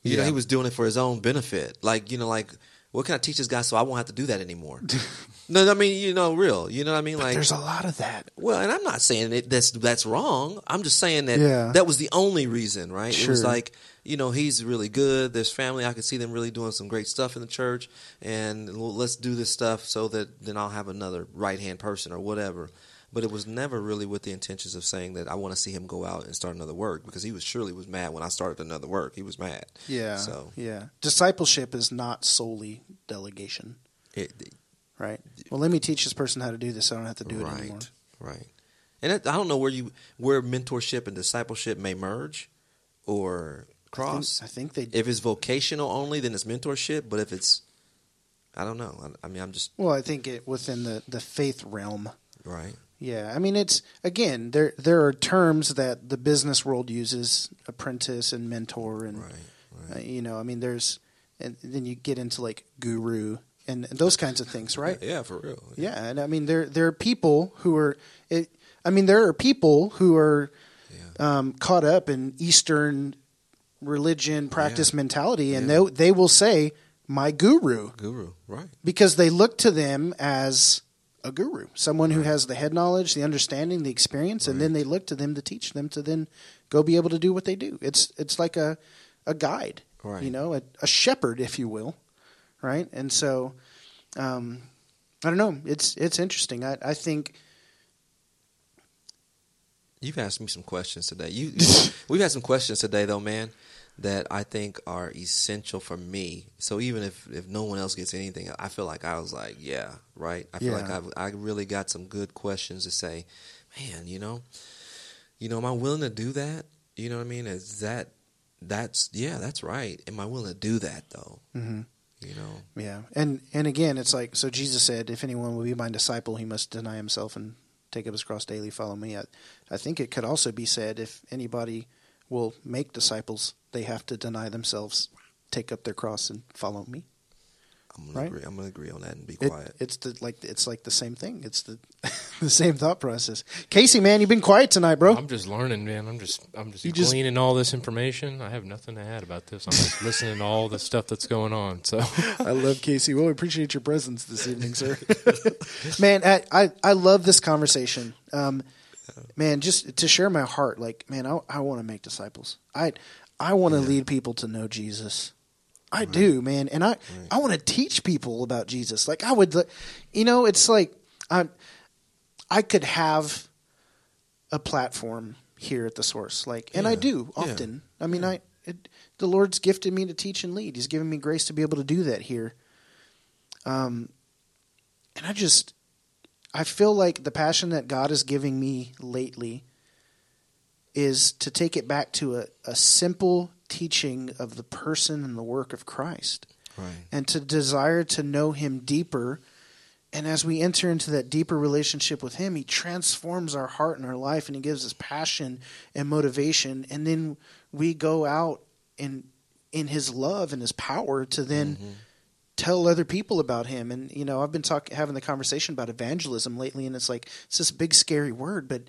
You know, he was doing it for his own benefit. Like, you know, like, what can I teach this guy so I won't have to do that anymore? no, I mean, you know, real. You know what I mean? Like, There's a lot of that. well, and I'm not saying it, that's that's wrong. I'm just saying that Yeah. that was the only reason, right? It was like you know he's really good. There's family. I could see them really doing some great stuff in the church, and let's do this stuff so that then I'll have another right hand person or whatever. But it was never really with the intentions of saying that I want to see him go out and start another work because he was surely was mad when I started another work. He was mad. Yeah. So yeah. Discipleship is not solely delegation, it, right? Well, let me teach this person how to do this. So I don't have to do it right, anymore. right. And it, I don't know where you where mentorship and discipleship may merge or cross. I think, I think they. if it's vocational only, then it's mentorship. But if it's, I don't know. I, I mean, I'm just well, I think it within the the faith realm. right. Yeah, I mean it's again there there are terms that the business world uses apprentice and mentor and Right, uh, you know I mean there's and then you get into like guru and, and those kinds of things right Yeah, for real. yeah and I mean there there are people who are it, I mean there are people who are Yeah. um, caught up in Eastern religion practice Yeah. mentality and Yeah. they they will say my guru Guru. Right. because they look to them as a guru, someone who has the head knowledge, the understanding, the experience, and then they look to them to teach them to then go be able to do what they do. It's it's like a a guide, Right. you know, a, a shepherd, if you will, right? And so, um, I don't know. It's it's interesting. I I think You've asked me some questions today. You, we've had some questions today, though, man, that I think are essential for me. So even if if no one else gets anything, I feel like I was like, yeah, right. I feel Yeah. like I've, I really got some good questions to say. Man, you know, you know, am I willing to do that? You know what I mean? Is that that's yeah, that's right. Am I willing to do that though? Mhm. You know, yeah, and and again, it's like so. Jesus said, "If anyone will be my disciple, he must deny himself and take up his cross daily, follow me." I, I think it could also be said, if anybody will make disciples, they have to deny themselves, take up their cross, and follow me. I'm gonna Right. agree. I'm gonna agree on that and be It, quiet. it's the like it's like the same thing. It's the the same thought process. Casey, man, you've been quiet tonight, bro. I'm just learning, man. I'm just I'm just You just- gleaning all this information. I have nothing to add about this. I'm just listening to all the stuff that's going on. So I love Casey. Well, we appreciate your presence this evening, sir. man, I, I I love this conversation. Um, man, just to share my heart, like, man, I I want to make disciples. I I want to lead people to know Jesus. I do, man, and I I want to teach people about Jesus. Like I would, you know, it's like I I could have a platform here at the source, like, and I Yeah. do Yeah. often. I mean, I it, the Lord's gifted me to teach and lead. He's given me grace to be able to do that here. Um, and I just I feel like the passion that God is giving me lately is to take it back to a, a simple teaching of the person and the work of Christ. Right. and to desire to know him deeper. And as we enter into that deeper relationship with him, he transforms our heart and our life and he gives us passion and motivation. And then we go out in in his love and his power to then mm-hmm. Tell other people about him. And you know, I've been talking having the conversation about evangelism lately and it's like it's this big scary word, but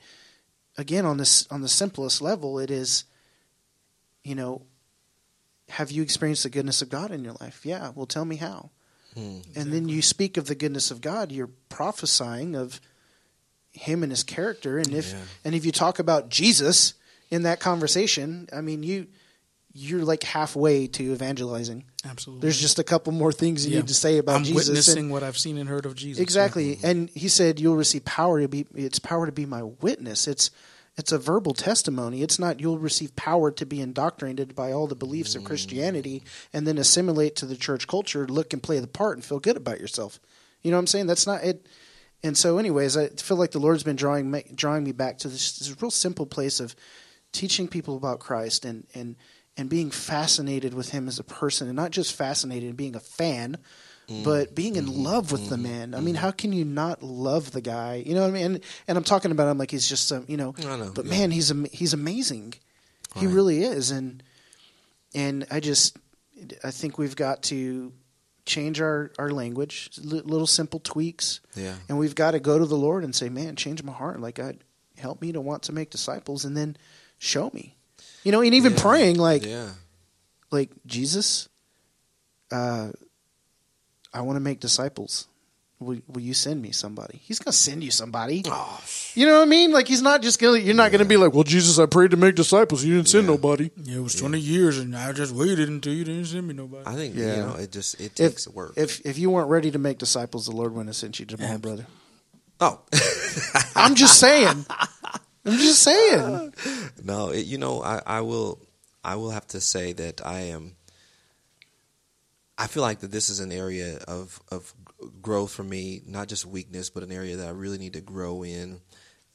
again on this on the simplest level it is you know have you experienced the goodness of God in your life? Yeah. Well, tell me how. Hmm. And then you speak of the goodness of God. You're prophesying of Him and His character. And if Yeah. and if you talk about Jesus in that conversation, I mean you you're like halfway to evangelizing. Absolutely. There's just a couple more things you Yeah. need to say about I'm Jesus. witnessing and- what I've seen and heard of Jesus. Exactly. Mm-hmm. And he said you'll receive power to be it's power to be my witness. It's it's a verbal testimony. It's not you'll receive power to be indoctrinated by all the beliefs of Christianity and then assimilate to the church culture, look and play the part and feel good about yourself. You know what I'm saying? That's not it. And so anyways, I feel like the Lord's been drawing me, drawing me back to this, this real simple place of teaching people about Christ and and and being fascinated with him as a person and not just fascinated and being a fan mm. but being in mm-hmm. love with the mm-hmm. man. I mm-hmm. mean, how can you not love the guy? You know what I mean? And, and I'm talking about him like he's just some, you know, know, but yeah. man, he's am- he's amazing. He Right. really is, and and I just I think we've got to change our our language, li- little simple tweaks, Yeah. and we've got to go to the Lord and say, man, change my heart. Like God, help me to want to make disciples, and then show me. You know, and even Yeah. praying like yeah. like Jesus, uh, I want to make disciples. Will, will you send me somebody? He's gonna send you somebody. Oh, You know what I mean? Like he's not just gonna. You're not gonna be like, well, Jesus, I prayed to make disciples. You didn't send Yeah. nobody. Yeah, it was 20 years, and I just waited until you didn't send me nobody. I think Yeah. you know it just it If takes work. if if you weren't ready to make disciples, the Lord wouldn't have sent you, Jamaal, brother. oh, I'm just saying. I'm just saying. no, it, you know I, I will I will have to say that I am. I feel like that this is an area of of growth for me, not just weakness, but an area that I really need to grow in.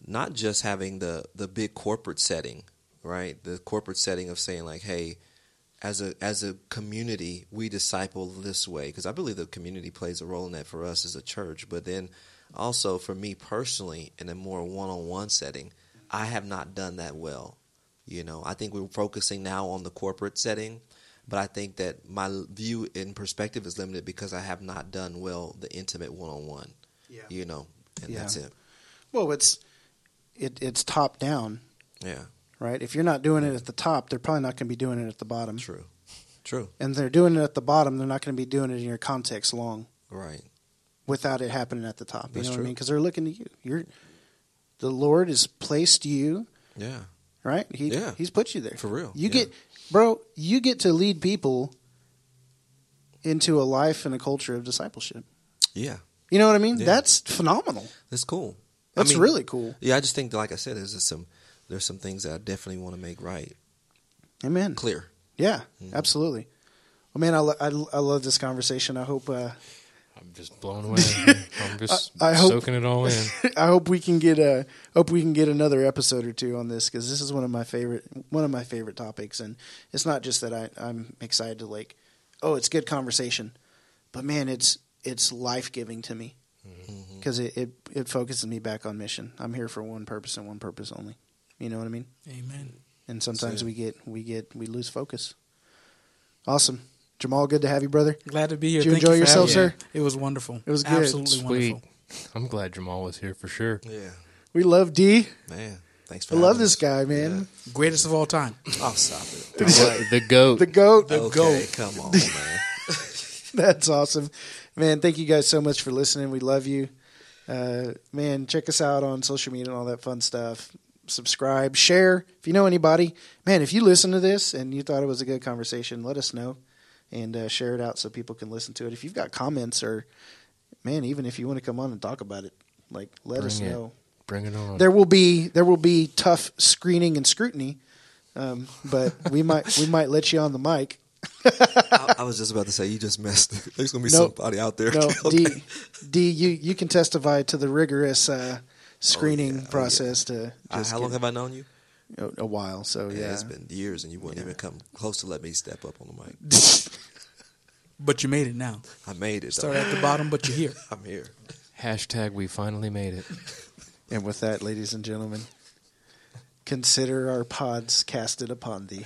Not just having the the big corporate setting, right? The corporate setting of saying like, hey, as a as a community, we disciple this way because I believe the community plays a role in that for us as a church. But then also for me personally, in a more one on one setting, I have not done that well. You know, I think we're focusing now on the corporate setting, but I think that my view and perspective is limited because I have not done well the intimate one on one. Yeah. You know, and Yeah. that's it. Well, it's it it's top down, Yeah, right? If you're not doing it at the top, they're probably not going to be doing it at the bottom. true, true, And they're doing it at the bottom. They're not going to be doing it in your context long. right. without it happening at the top. You That's know what I mean? Because they're looking to you. You're the Lord has placed you Yeah, right. He Yeah. He's put you there For real, You yeah. get, bro. You get to lead people into a life and a culture of discipleship. yeah, You know what I mean? Yeah. That's phenomenal. that's cool. That's I mean, really cool. Yeah, I just think, like I said, there's just some there's some things that I definitely want to make right, Amen. clear. Yeah, Mhm. absolutely. Well, man, I, lo- I, I love this conversation. I hope uh, I'm just blown away. I'm just I- I hope- soaking it all in. I hope we can get a hope we can get another episode or two on this because this is one of my favorite one of my favorite topics, and it's not just that I, I'm excited to like, oh, it's good conversation, but man, it's it's life giving to me mm-hmm. because it, it it focuses me back on mission. I'm here for one purpose and one purpose only. You know what I mean? Amen. And sometimes we get we get we lose focus. Awesome, Jamaal. Good to have you, brother. Glad to be here. Did you Thank enjoy for yourself, having me. sir? It was wonderful. It was good. Absolutely Sweet. wonderful. I'm glad Jamaal was here for sure. Yeah, We love D. man. Thanks for. I love having this us. guy, man. Greatest of all time. Yeah. Oh, stop it. The goat. The goat. okay, goat. come on, man. That's awesome, man. Thank you guys so much for listening. We love you, uh, man. Check us out on social media and all that fun stuff. Subscribe, share. If you know anybody, man, if you listen to this and you thought it was a good conversation, let us know and uh, share it out so people can listen to it. If you've got comments or, man, even if you want to come on and talk about it, like let us it. know. Bring it on. There will be there will be tough screening and scrutiny, um, but we might we might let you on the mic. I, I was just about to say you just messed. There's gonna be Nope. somebody out there. No, Okay. D, D, you you can testify to the rigorous uh, screening Oh, yeah, oh, yeah. process to Uh, just how long get- have I known you? A, a while. So Yeah, yeah, it's been years, and you wouldn't even come close to let me step up on the mic. But you made it now. I made it. Start at the bottom, but you're here. I'm here. Hashtag we finally made it. And with that, ladies and gentlemen, consider our pods casted upon thee.